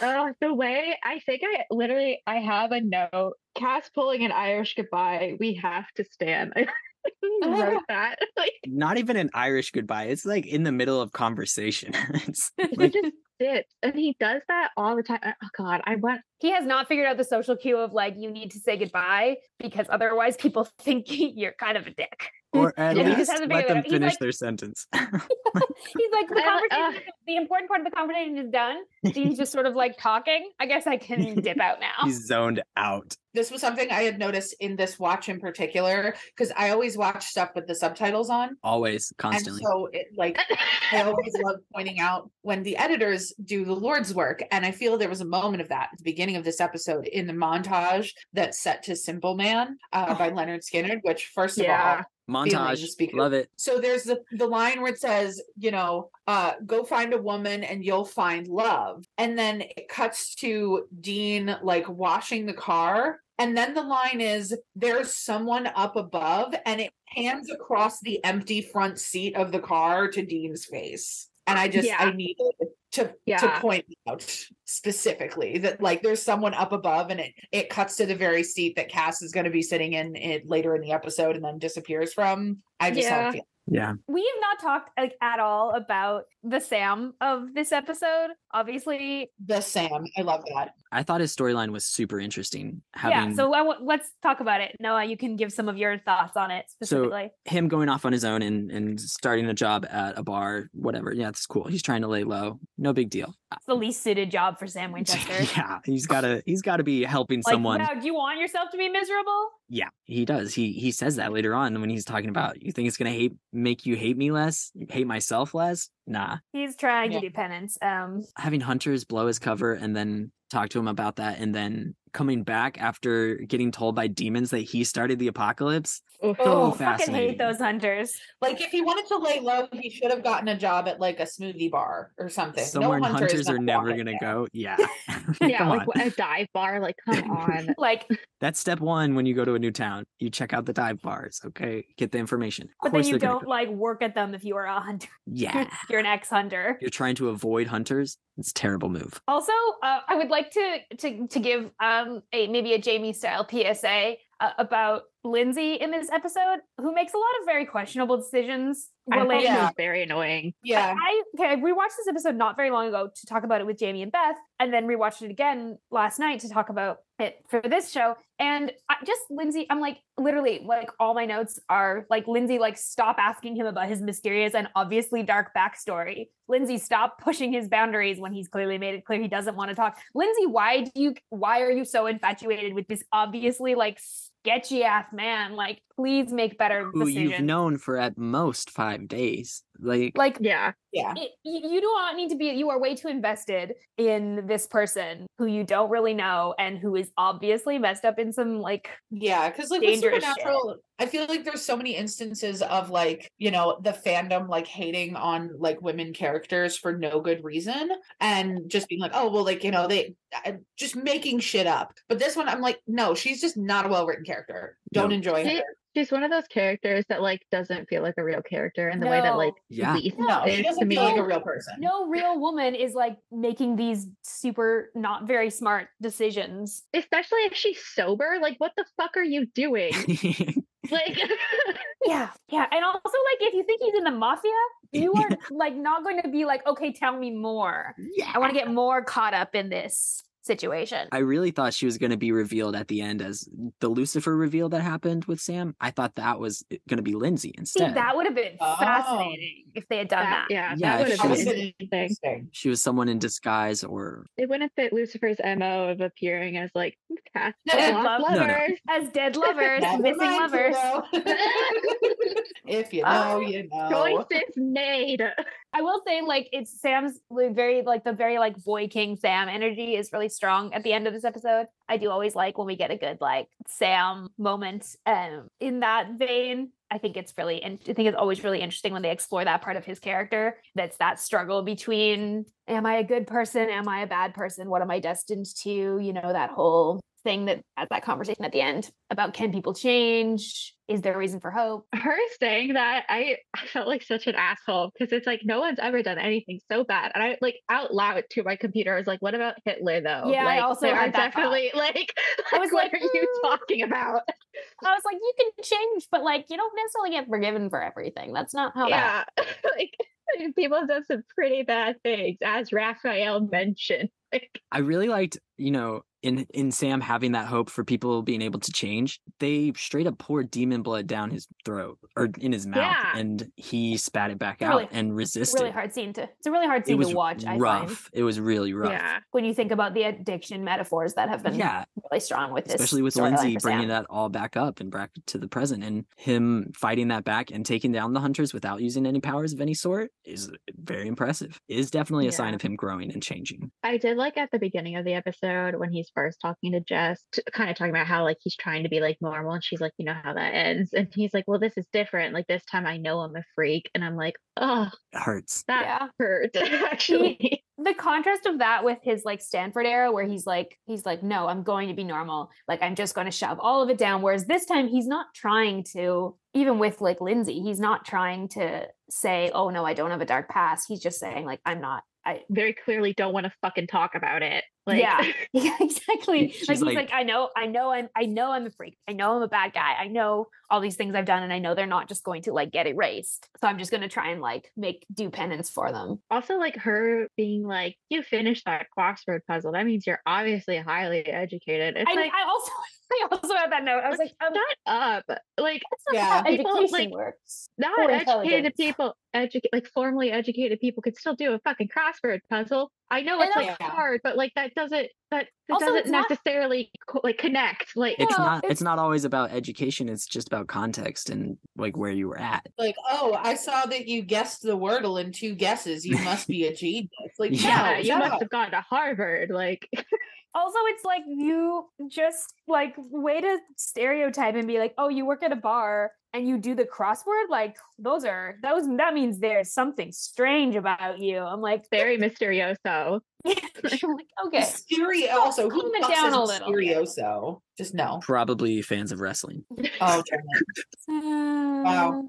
Oh, the way I think I literally I have a note. Cas pulling an Irish goodbye. We have to stand. <laughs> I wrote <laughs> that. <laughs> Like Not even an Irish goodbye. It's like in the middle of conversation. it's it's like, just dips, and he does that all the time. Oh God, I want he has not figured out the social cue of like you need to say goodbye because otherwise people think you're kind of a dick. Or <laughs> at Yeah, least let them. He's finish like- their sentence. <laughs> He's like the I- uh, conversation, the important part of the conversation is done. He's just sort of like talking. I guess I can <laughs> dip out now. He's zoned out. This was something I had noticed in this watch in particular because I always watch stuff with the subtitles on. Always, constantly. And so it like I always <laughs> love pointing out when the editors do the Lord's work. And I feel there was a moment of that at the beginning of this episode in the montage that's set to Simple Man uh, by Lynyrd Skynyrd, which first of Yeah. all, Montage. feelings because- Love it. so there's the the line where it says, you know, uh, go find a woman and you'll find love. And then it cuts to Dean like washing the car. And then the line is there's someone up above and it pans across the empty front seat of the car to Dean's face. And I just I Yeah. needed to to Yeah. point out specifically that like there's someone up above and it it cuts to the very seat that Cas is going to be sitting in it later in the episode and then disappears from. I just had a feeling. Yeah. we have not talked like at all about the Sam of this episode. Obviously, The Sam. I love that. I thought his storyline was super interesting. Having yeah. So I w- let's talk about it. Noah, you can give some of your thoughts on it specifically. So him going off on his own and, and starting a job at a bar, whatever. Yeah, that's cool. He's trying to lay low. No big deal. it's the least suited job for Sam <laughs> Winchester. yeah, he's gotta he's gotta be helping Like, someone. wow, do you want yourself to be miserable? Yeah, he does. He he says that later on when he's talking about you think it's gonna hate make you hate me less, hate myself less. Nah, He's trying Yeah. to do penance. Um, having hunters blow his cover and then talk to him about that, and then coming back after getting told by demons that he started the apocalypse. Oof. So Oh, fucking hate those hunters. Like if he wanted to lay low, he should have gotten a job at like a smoothie bar or something. Somewhere no hunter hunters are never gonna in there. go. Yeah, <laughs> <laughs> yeah, like on. a dive bar. Like, come <laughs> on. Like, That's step one when you go to a new town. You check out the dive bars. Okay, get the information. Of but then you don't go- like work at them if you are a hunter. Yeah, You're an ex-hunter. you're trying to avoid hunters. It's a terrible move. Also, uh, I would like to to to give um a maybe a Jamie style PSA uh, about Lindsay in this episode, who makes a lot of very questionable decisions I thought related. was very annoying. Yeah. I okay, I rewatched this episode not very long ago to talk about it with Jamie and Beth, and then rewatched it again last night to talk about it for this show. And I, just Lindsay, I'm like literally like all my notes are like Lindsay, like stop asking him about his mysterious and obviously dark backstory. Lindsay, stop pushing his boundaries when he's clearly made it clear he doesn't want to talk. Lindsay, why do you? Why are you so infatuated with this obviously like sketchy ass man? Like, please make better decisions. Who you've known for at most five days. Like, like Yeah. Yeah. it, you, you do not need to be you are way too invested in this person who you don't really know and who is obviously messed up in some like Yeah, because like with Dangerous shit. Supernatural, I feel like there's so many instances of like, you know, the fandom like hating on like women characters for no good reason and just being like, oh, well, like, you know, they uh, just making shit up. But this one, I'm like, no, she's just not a well written character. Don't No. enjoy her. She's one of those characters that like doesn't feel like a real character in the way that like Yeah. Leaf No, she to doesn't me. feel like a real person. no real woman is like making these super not very smart decisions Especially if she's sober. Like, what the fuck are you doing? <laughs> Like, <laughs> yeah yeah and also like if you think he's in the mafia you are <laughs> like not going to be like okay tell me more yeah. i want to get more caught up in this situation I really thought she was going to be revealed at the end as the Lucifer reveal that happened with Sam. I thought that was going to be Lindsay See, instead. that would have been Oh. fascinating if they had done that, that, yeah, Yeah, that would if have she been was- interesting. Interesting. she was someone in disguise or It wouldn't fit Lucifer's MO of appearing as like cast Dead lost love- No, no. lovers. as dead lovers <laughs> missing mind, lovers kiddo. <laughs> if you uh, know, you know. Choices made. <laughs> I will say, like, it's Sam's very, like, the very, like, boy king Sam energy is really strong at the end of this episode. I do always like when we get a good, like, Sam moment. Um, in that vein, I think it's really, and I think it's always really interesting when they explore that part of his character. That's that struggle between, am I a good person? Am I a bad person? What am I destined to? You know, that whole thing that has that conversation at the end about can people change? Is there a reason for hope? <laughs> Her saying that, I, I felt like such an asshole because it's like no one's ever done anything so bad. And I like out loud to my computer, I was like, what about Hitler though? Yeah, I also there had are that definitely <laughs> like, I was what like, are you "Mm." talking about? I was like, you can change, but like you don't necessarily get forgiven for everything. That's not how that. yeah. <laughs> like People have done some pretty bad things, as Raphael mentioned. Like, I really liked, you know, in in Sam having that hope for people being able to change, they straight up poured demon blood down his throat or in his mouth, Yeah. and he spat it back It's out really- and resisted. really hard scene to. It's a really hard It scene was to watch. I find rough. It was really rough. yeah, when you think about the addiction metaphors that have been Yeah, really strong with this, especially with Lindsay bringing Sam. that all back up and back to the present, and him fighting that back and taking down the hunters without using any powers of any sort is very impressive. Is definitely a sign of him growing and changing. I did like at the beginning of the episode when he's first talking to Jess, t- kind of talking about how like he's trying to be like normal, and she's like, you know how that ends, and he's like, well, this is different. Like this time, I know I'm a freak, and I'm like, oh, It hurts. that Yeah. hurt <laughs> actually. the contrast of that with his like Stanford era where he's like he's like no I'm going to be normal like I'm just going to shove all of it down whereas this time he's not trying to even with like Lindsay he's not trying to say oh no I don't have a dark past he's just saying like I'm not I Very clearly, don't want to fucking talk about it. Like, yeah <laughs> <laughs> yeah exactly She's like he's like- like I know I know I'm I know I'm a freak I know I'm a bad guy I know all these things I've done and I know they're not just going to like get erased so I'm just going to try and like make do penance for them also like her being like, you finished that crossword puzzle. That means you're obviously highly educated. It's I, like, I also <laughs> I also had that note I was like um, shut up. Like, That's not Yeah. how People, education like, works. not educated people, educate like formally educated people could still do a fucking crossword puzzle. I know And it's like that's- hard, but like that doesn't that, that Also, doesn't it's not- necessarily co- like connect. Like It's No, not. it's- It's not always about education. It's just about context and like where you were at. Like, oh, I saw that you guessed the wordle in two guesses. You must be a genius. Like, <laughs> yeah, no, you shut must have gone to Harvard. Like <laughs> Also, it's like you just like way to stereotype and be like, oh, you work at a bar and you do the crossword. Like those are those that means there's something strange about you. I'm like, <laughs> very mysterioso. <laughs> I'm like okay. Stereo. Also, who it down a little. Mysterioso? Just no. Probably fans of wrestling. <laughs> Oh, damn it. Wow.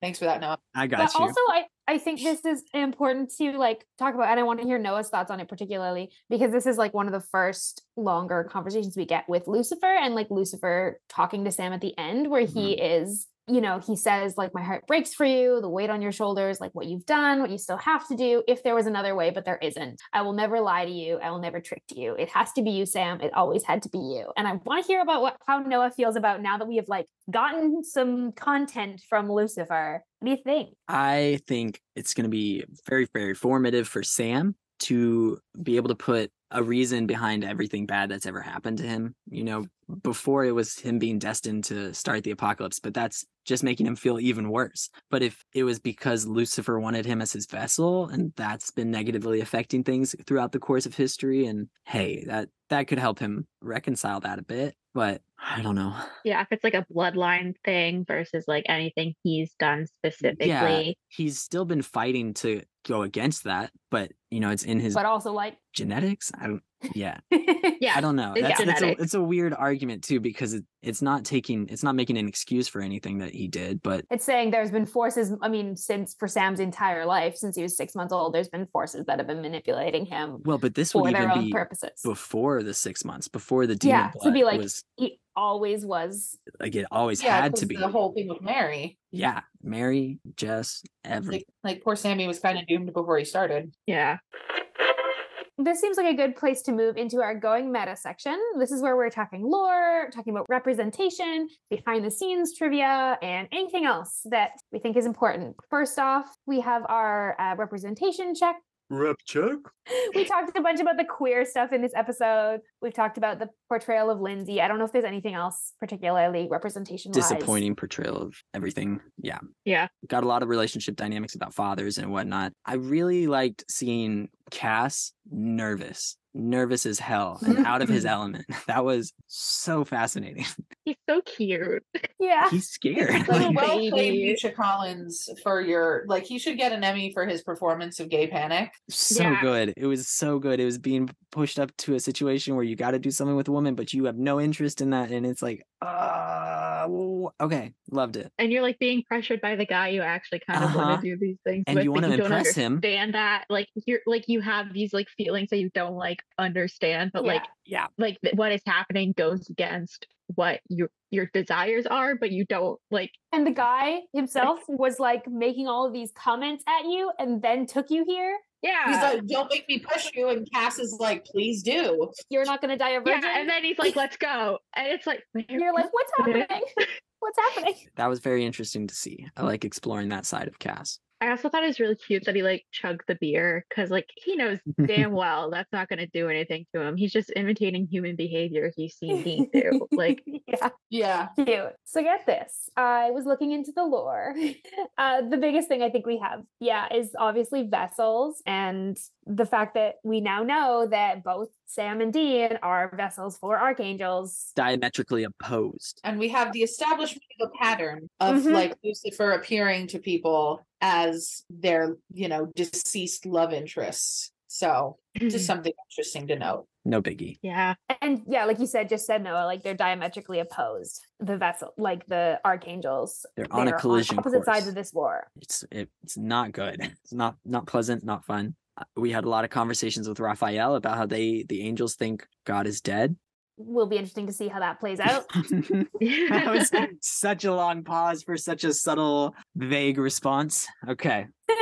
thanks for that. No, I got but you. also I, I think this is important to like talk about and i want to hear noah's thoughts on it particularly because this is like one of the first longer conversations we get with lucifer and like lucifer talking to sam at the end where he mm-hmm. is you know he says like my heart breaks for you the weight on your shoulders like what you've done what you still have to do if there was another way but there isn't. I will never lie to you i will never trick you. It has to be you sam. It always had to be you. And i want to hear about what how noah feels about now that we have like gotten some content from lucifer. What do you think? I think it's going to be very, very formative for Sam to be able to put a reason behind everything bad that's ever happened to him. You know, before it was him being destined to start the apocalypse, but that's just making him feel even worse. But if it was because Lucifer wanted him as his vessel and that's been negatively affecting things throughout the course of history, and hey, that that could help him reconcile that a bit. But I don't know. Yeah, if it's like a bloodline thing versus like anything he's done specifically. He's still been fighting to go against that, but you know, it's in his but also like genetics. I don't. Yeah, <laughs> Yeah. I don't know. it's That's, that's a, it's a weird argument too because it, it's not taking it's not making an excuse for anything that he did. But it's saying there's been forces i mean since for sam's entire life since he was six months old there's been forces that have been manipulating him well, but this for would their even own be purposes before the six months, before the demon yeah blood to be like was he always was like it always yeah, had 'cause to be. the whole thing with Mary. Yeah, Mary, Jess, every Like, like poor Sammy was kind of doomed before he started. Yeah. this seems like a good place to move into our going meta section. This is where we're talking lore, talking about representation, behind the scenes trivia, and anything else that we think is important. First off, we have our uh, representation check. Rep check. We talked a bunch about the queer stuff in this episode. We've talked about the portrayal of Lindsay. I don't know if there's anything else particularly representation Disappointing portrayal of everything. Yeah. Yeah. got a lot of relationship dynamics about fathers and whatnot. I really liked seeing Cas nervous, nervous as hell and out of his element. <laughs> That was so fascinating. <laughs> He's so cute. Yeah. He's scared. Little <laughs> Like, well played, baby. Misha Collins, for your like. He should get an Emmy for his performance of Gay Panic. so Yeah. good. It was so good. It was being pushed up to a situation where you got to do something with a woman, but you have no interest in that. And it's like, uh, okay, loved it. And you're like being pressured by the guy you actually kind of Uh-huh. want to do these things And with. you wanna don't impress him. understand that. Like you're like you have these like feelings that you don't like understand, but like Yeah. like th- what is happening goes against what your your desires are, but you don't like And the guy himself was like making all of these comments at you and then took you here. yeah. He's like, don't make me push you. And Cas is like, please do. You're not gonna die a virgin. yeah, and then he's like, let's go. And it's like you're like, what's <laughs> happening? <laughs> what's happening? That was very interesting to see. I like exploring that side of Cas. I also thought it was really cute that he like chugged the beer because like he knows <laughs> damn well that's not gonna do anything to him. He's just imitating human behavior he's seen Dean do. Like <laughs> yeah. Yeah. Cute. So get this. I was looking into the lore. <laughs> Uh, the biggest thing I think we have, yeah, is obviously vessels and the fact that we now know that both Sam and Dean are vessels for archangels. Diametrically opposed. And we have the establishment of a pattern of Mhm. like Lucifer appearing to people as their, you know, deceased love interests. So just <clears throat> something interesting to note. No biggie. yeah. And yeah, like you said, just said Noah, like they're diametrically opposed. The vessel, like the archangels, They're on a they're collision opposite sides of this war. It's it, it's not good. <laughs> It's not not pleasant, not fun. Uh, We had a lot of conversations with Raphael about how they the angels think God is dead. Will be interesting to see how that plays out. <laughs> that was <laughs> such a long pause for such a subtle, vague response. Okay. <laughs> what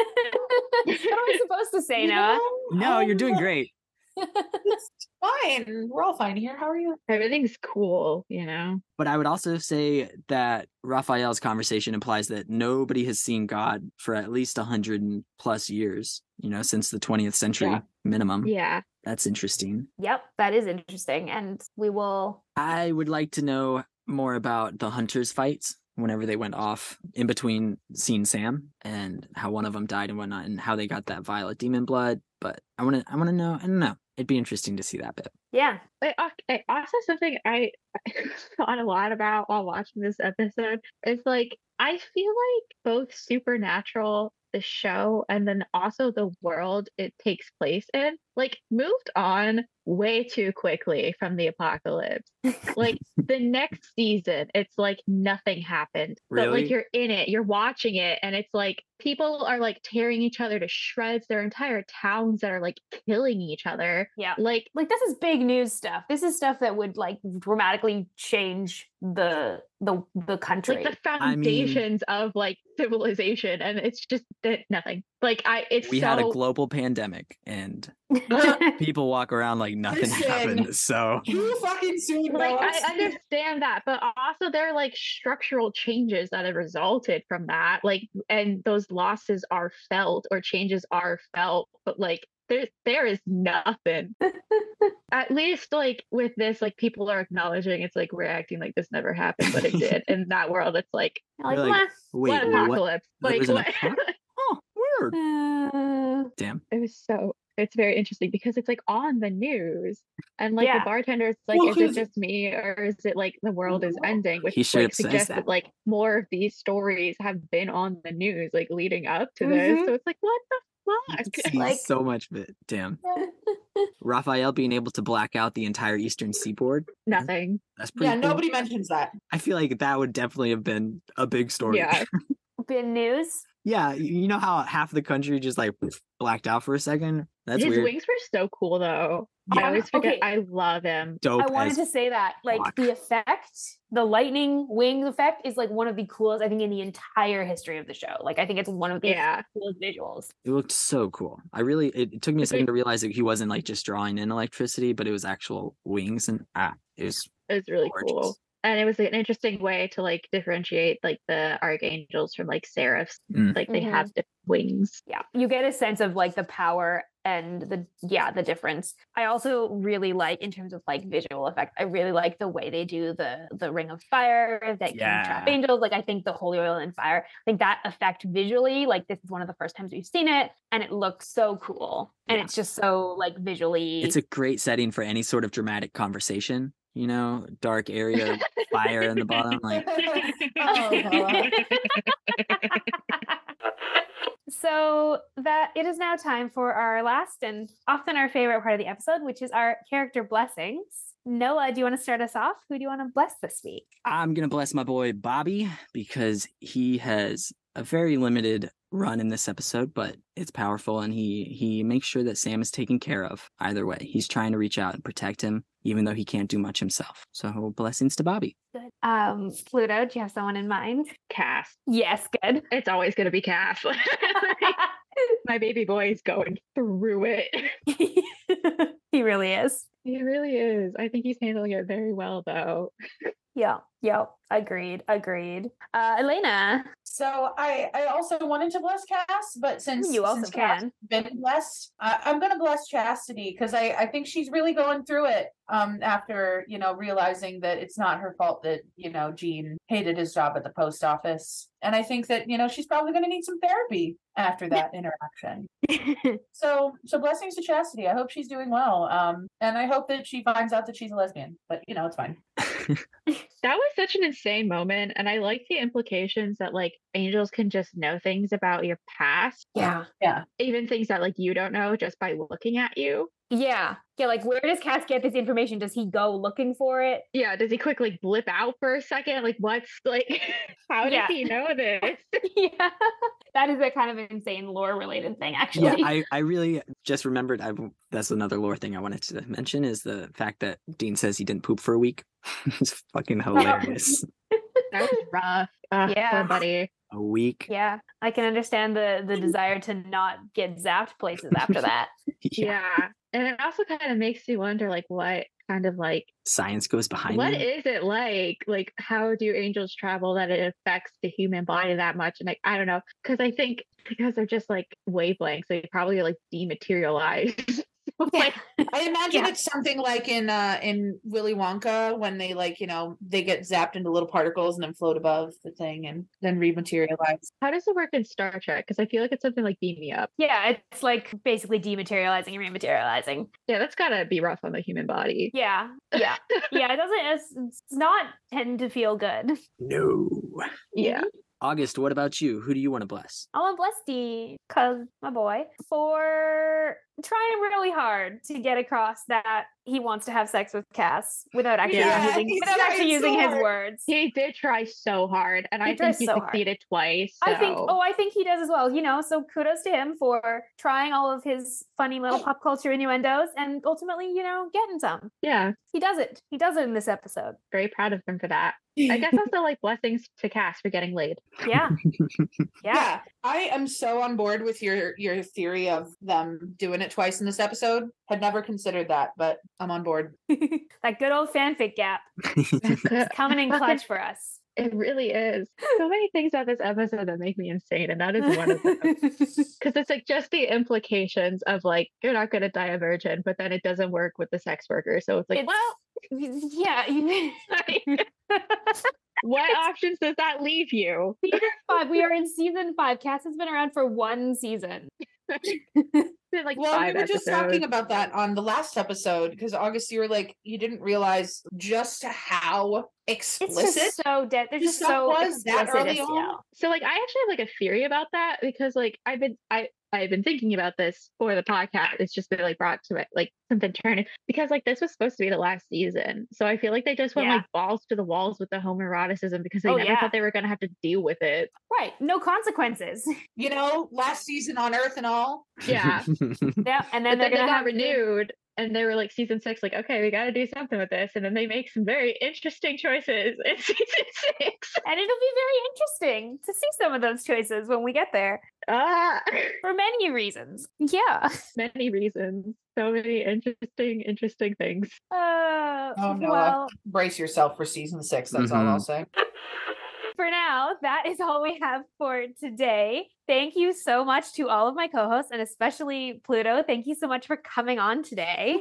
am I supposed to say, You Noah? know, No, you're doing um, great. It's fine. We're all fine here. How are you? Everything's cool, you know. But I would also say that Raphael's conversation implies that nobody has seen God for at least a hundred and plus years, you know, since the 20th century Yeah. minimum. Yeah. That's interesting. Yep, that is interesting. And we will I would like to know more about the hunters' fights whenever they went off in between seeing Sam and how one of them died and whatnot and how they got that violet demon blood. But I want to, I want to know. I don't know. It'd be interesting to see that bit. yeah. But al- it also something I <laughs> thought a lot about while watching this episode is like I feel like both supernatural the show and then also the world it takes place in like moved on way too quickly from the apocalypse like <laughs> the next season it's like nothing happened but like you're in it you're watching it and it's like people are like tearing each other to shreds there are entire towns that are like killing each other Yeah. like Like this is big news stuff. This is stuff that would like dramatically change the the the country. like the I mean- foundations of like civilization and it's just that nothing like i it's we so had a global pandemic and <laughs> people walk around like nothing Listen. happened. So <laughs> You fucking soon, like Noah. i understand that but also there are like structural changes that have resulted from that like and those losses are felt or changes are felt but like there there is nothing <laughs> at least like with this like people are acknowledging it's like we're acting like this never happened but it did in that world it's like like, You're like, wait, what what? apocalypse There like was an what apoc- weird. "Meh." Uh, Damn. it was so it's very interesting because it's like on the news and like Yeah. the bartender's like Well, is it just me or is it like the world is ending which He straight like up suggests that. that like more of these stories have been on the news like leading up to this Mhm. so it's like what the fuck can <laughs> see Like- so much of it. Damn. <laughs> Raphael being able to black out the entire eastern seaboard. nothing That's pretty yeah, cool. nobody mentions that. I feel like that would definitely have been a big story. yeah <laughs> Been news. Yeah, you you know how half the country just like blacked out for a second? That's his weird. wings were so cool though i Yeah, always forget okay. i love him Dope I wanted to say that. Like fuck. the effect, the lightning wing effect is like one of the coolest, I think, in the entire history of the show. Like I think it's one of the yeah coolest visuals. it looked so cool. I really it, it took me a second to realize that he wasn't like just drawing in electricity, but it was actual wings and ah, it was it was really Gorgeous. cool and it was an interesting way to like differentiate like the archangels from like seraphs. Mm. like they Mhm. have different wings. Yeah. You get a sense of like the power and the yeah the difference. I also really like in terms of like visual effect i really like the way they do the the ring of fire that can trap angels. Like i think the holy oil and fire i think that effect visually like this is one of the first times we've seen it and it looks so cool. And Yeah. it's just so like visually it's a great setting for any sort of dramatic conversation, you know, dark area, fire in the bottom. Like <laughs> Oh, so that it is now time for our last and often our favorite part of the episode, which is our character blessings. Noah, do you want to start us off? Who do you want to bless this week? I'm gonna bless my boy Bobby because he has a very limited run in this episode, but it's powerful and he he makes sure that Sam is taken care of either way. He's trying to reach out and protect him even though he can't do much himself. So blessings to Bobby. Good. Um, Pluto, do you have someone in mind? Cas. Yes, good. It's always going to be Cas. <laughs> <laughs> My baby boy is going through it. <laughs> he really is. He really is. I think he's handling it very well, though. Yeah. Yep. Agreed. Agreed. Uh, Elayna. So I I also wanted to bless Cas, but since You also since Cas can. been blessed, I, I'm gonna bless Chastity because I I think she's really going through it. Um, after you know realizing that it's not her fault that you know Gene hated his job at the post office, and I think that you know she's probably gonna need some therapy after that interaction. <laughs> So so blessings to Chastity. I hope she's doing well. Um, and I hope that she finds out that she's a lesbian. But you know it's fine. <laughs> That was such an insane moment. And I like the implications that like angels can just know things about your past, Yeah, yeah. even things that like you don't know just by looking at you. Yeah. Yeah. Like, where does Cas get this information? Does he go looking for it? Yeah. Does he quickly blip out for a second? Like, what's like, <laughs> how does Yeah. he know this? <laughs> yeah. That is a kind of insane lore related thing, actually. Yeah, I, I really just remembered. I that's another lore thing I wanted to mention is the fact that Dean says he didn't poop for a week. <laughs> it's fucking hilarious. That was rough. Ugh, Yeah. Poor buddy. A week. Yeah, I can understand the the <laughs> desire to not get zapped places after that. <laughs> Yeah. And it also kind of makes you wonder, like, what kind of like, Science goes behind what it. is it like? Like, how do angels travel that it affects the human body that much? And like, I don't know. Cause I think because they're just like wavelengths, they probably like dematerialize. <laughs> <laughs> So, like, I imagine Yeah. it's something like in uh in Willy Wonka when they like, you know, they get zapped into little particles and then float above the thing and then rematerialize. how does it work in Star Trek? Because I feel like it's something like beam me up. Yeah, it's like basically dematerializing and rematerializing. Yeah, that's gotta be rough on the human body. Yeah, yeah, <laughs> yeah. It doesn't. It's, it's not tend to feel good. No. Yeah. August, what about you? Who do you want to bless? I want to bless D, cause my boy, for trying really hard to get across that he wants to have sex with Cas without actually Yeah, using without actually using so his hard. words. He did try so hard, and He I think he so hard. succeeded twice. I think. Oh, I think he does as well. You know, so kudos to him for trying all of his funny little <laughs> pop culture innuendos and ultimately, you know, getting some. yeah, He does it. He does it in this episode. very proud of him for that. I guess <laughs> also like blessings to Cas for getting laid. Yeah. <laughs> Yeah. yeah i am so on board with your your theory of them doing it twice in this episode had never considered that but i'm on board <laughs> that good old fanfic gap is <laughs> coming in clutch for us. It really is. So many things about this episode that make me insane, and that is one of them. <laughs> Because it's like just the implications of like you're not going to die a virgin, but then it doesn't work with the sex worker. So it's like, It's- well, <laughs> yeah. <laughs> what <laughs> options does that leave you? season five. We are in season five. Cas has been around for one season. Like well we five were just talking about that on the last episode because august you were like you didn't realize just how It's explicit just so dead. There's the just so was that early on? So like I actually have like a theory about that because like I've been I I've been thinking about this for the podcast. It's just been like brought to it like something turning because like this was supposed to be the last season. So I feel like they just went Yeah. like balls to the walls with the homoeroticism because they Oh, never yeah. thought they were gonna have to deal with it. Right. No consequences. <laughs> you know last season on earth and all Yeah. yeah. And then but they're then they gonna got have to- renewed and they were like season six, like, okay, we gotta do something with this. And then they make some very interesting choices in <laughs> season six. And it'll be very interesting to see some of those choices when we get there Ah for many reasons. Yeah. <laughs> many reasons. So many interesting, interesting things. Uh, Oh, Noah. well, brace yourself for season six that's all Mhm. i'll say <laughs> for now, that is all we have for today. Thank you so much to all of my co hosts and especially Pluto. Thank you so much for coming on today.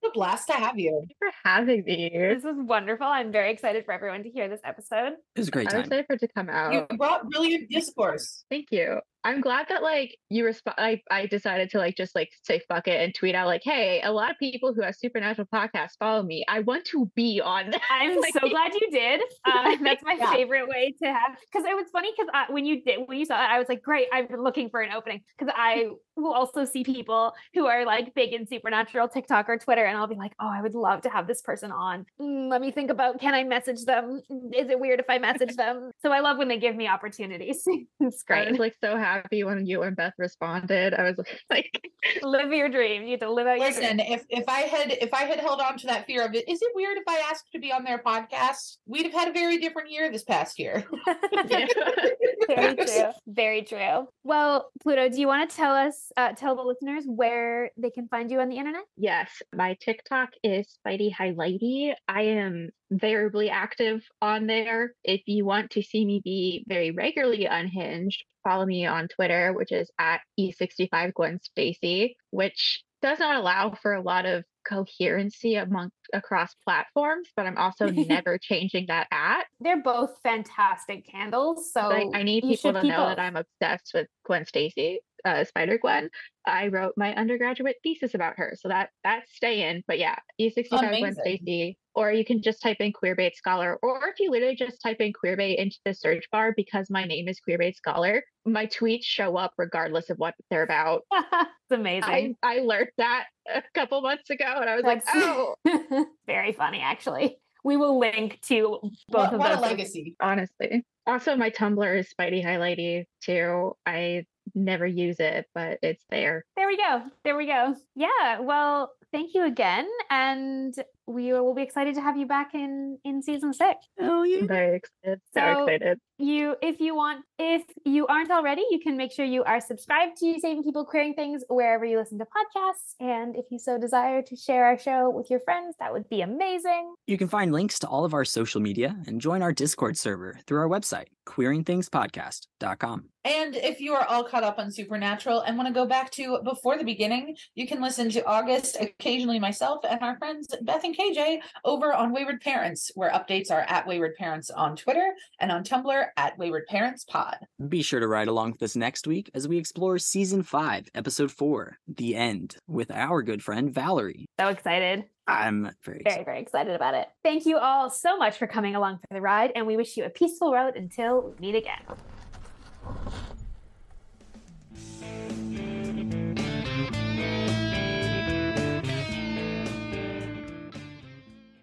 It's a blast to have you Thank you for having me. This was wonderful. I'm very excited for everyone to hear this episode. It was a great I'm excited for it to come out. you brought brilliant discourse Thank you. I'm glad that like you respond. I, I decided to like just like say fuck it and tweet out like, hey, a lot of people who have supernatural podcasts follow me. I want to be on. that." <laughs> I'm Like- so glad you did. <laughs> Uh, that's my Yeah. favorite way to have because it was funny because when you did when you saw it, I was like, great. I've been looking for an opening because I will also see people who are like big in supernatural TikTok or Twitter, and I'll be like, oh, I would love to have this person on. Mm, let me think about can I message them? Is it weird if I message them? So I love when they give me opportunities. <laughs> it's great. I was like so happy happy when you and Beth responded. I was <laughs> like, live your dream. You have to live out your Listen, if if I had if I had held on to that fear of it, is it weird if I asked to be on their podcast? We'd have had a very different year this past year. <laughs> <laughs> Very true. Very true. Well, Pluto, do you want to tell us, uh, tell the listeners where they can find you on the internet? Yes, my TikTok is Spidey Highlighty. I am variably active on there. If you want to see me be very regularly unhinged, follow me on Twitter, which is at E65 Gwen Stacy, which does not allow for a lot of coherency among across platforms, but I'm also <laughs> never changing that at. They're both fantastic candles. So Like, I need people to know that. I'm obsessed with Gwen Stacy, uh, Spider Gwen. I wrote my undergraduate thesis about her, so that that's staying. But yeah, E65 Gwen Stacy, or you can just type in Queerbait Scholar, or if you literally just type in Queerbait into the search bar because my name is Queerbait Scholar, my tweets show up regardless of what they're about. <laughs> it's amazing. I I learned that a couple months ago, and I was like, oh, <laughs> very funny, actually. We will link to both what, of what a those. legacy. honestly. Also, my Tumblr is Spidey Highlighty too. I never use it, but it's there. There we go. There we go. Yeah. Well, thank you again, and we will be excited to have you back in in season six. Oh yeah. I'm very excited. So, So- excited. You if you want if you aren't already you can make sure you are subscribed to saving people queering things wherever you listen to podcasts and if you so desire to share our show with your friends that would be amazing You can find links to all of our social media and join our Discord server through our website, queeringthingspodcast.com. And if you are all caught up on Supernatural and want to go back to before the beginning, you can listen to August, occasionally myself and our friends Beth and KJ over on Wayward Parents, where updates are at Wayward Parents on Twitter and on Tumblr at Wayward Parents Pod. Be sure to ride along with us next week as we explore season five, episode four, The End, with our good friend Valerie. So excited. I'm very, very, very excited about it. Thank you all so much for coming along for the ride, and we wish you a peaceful road until we meet again.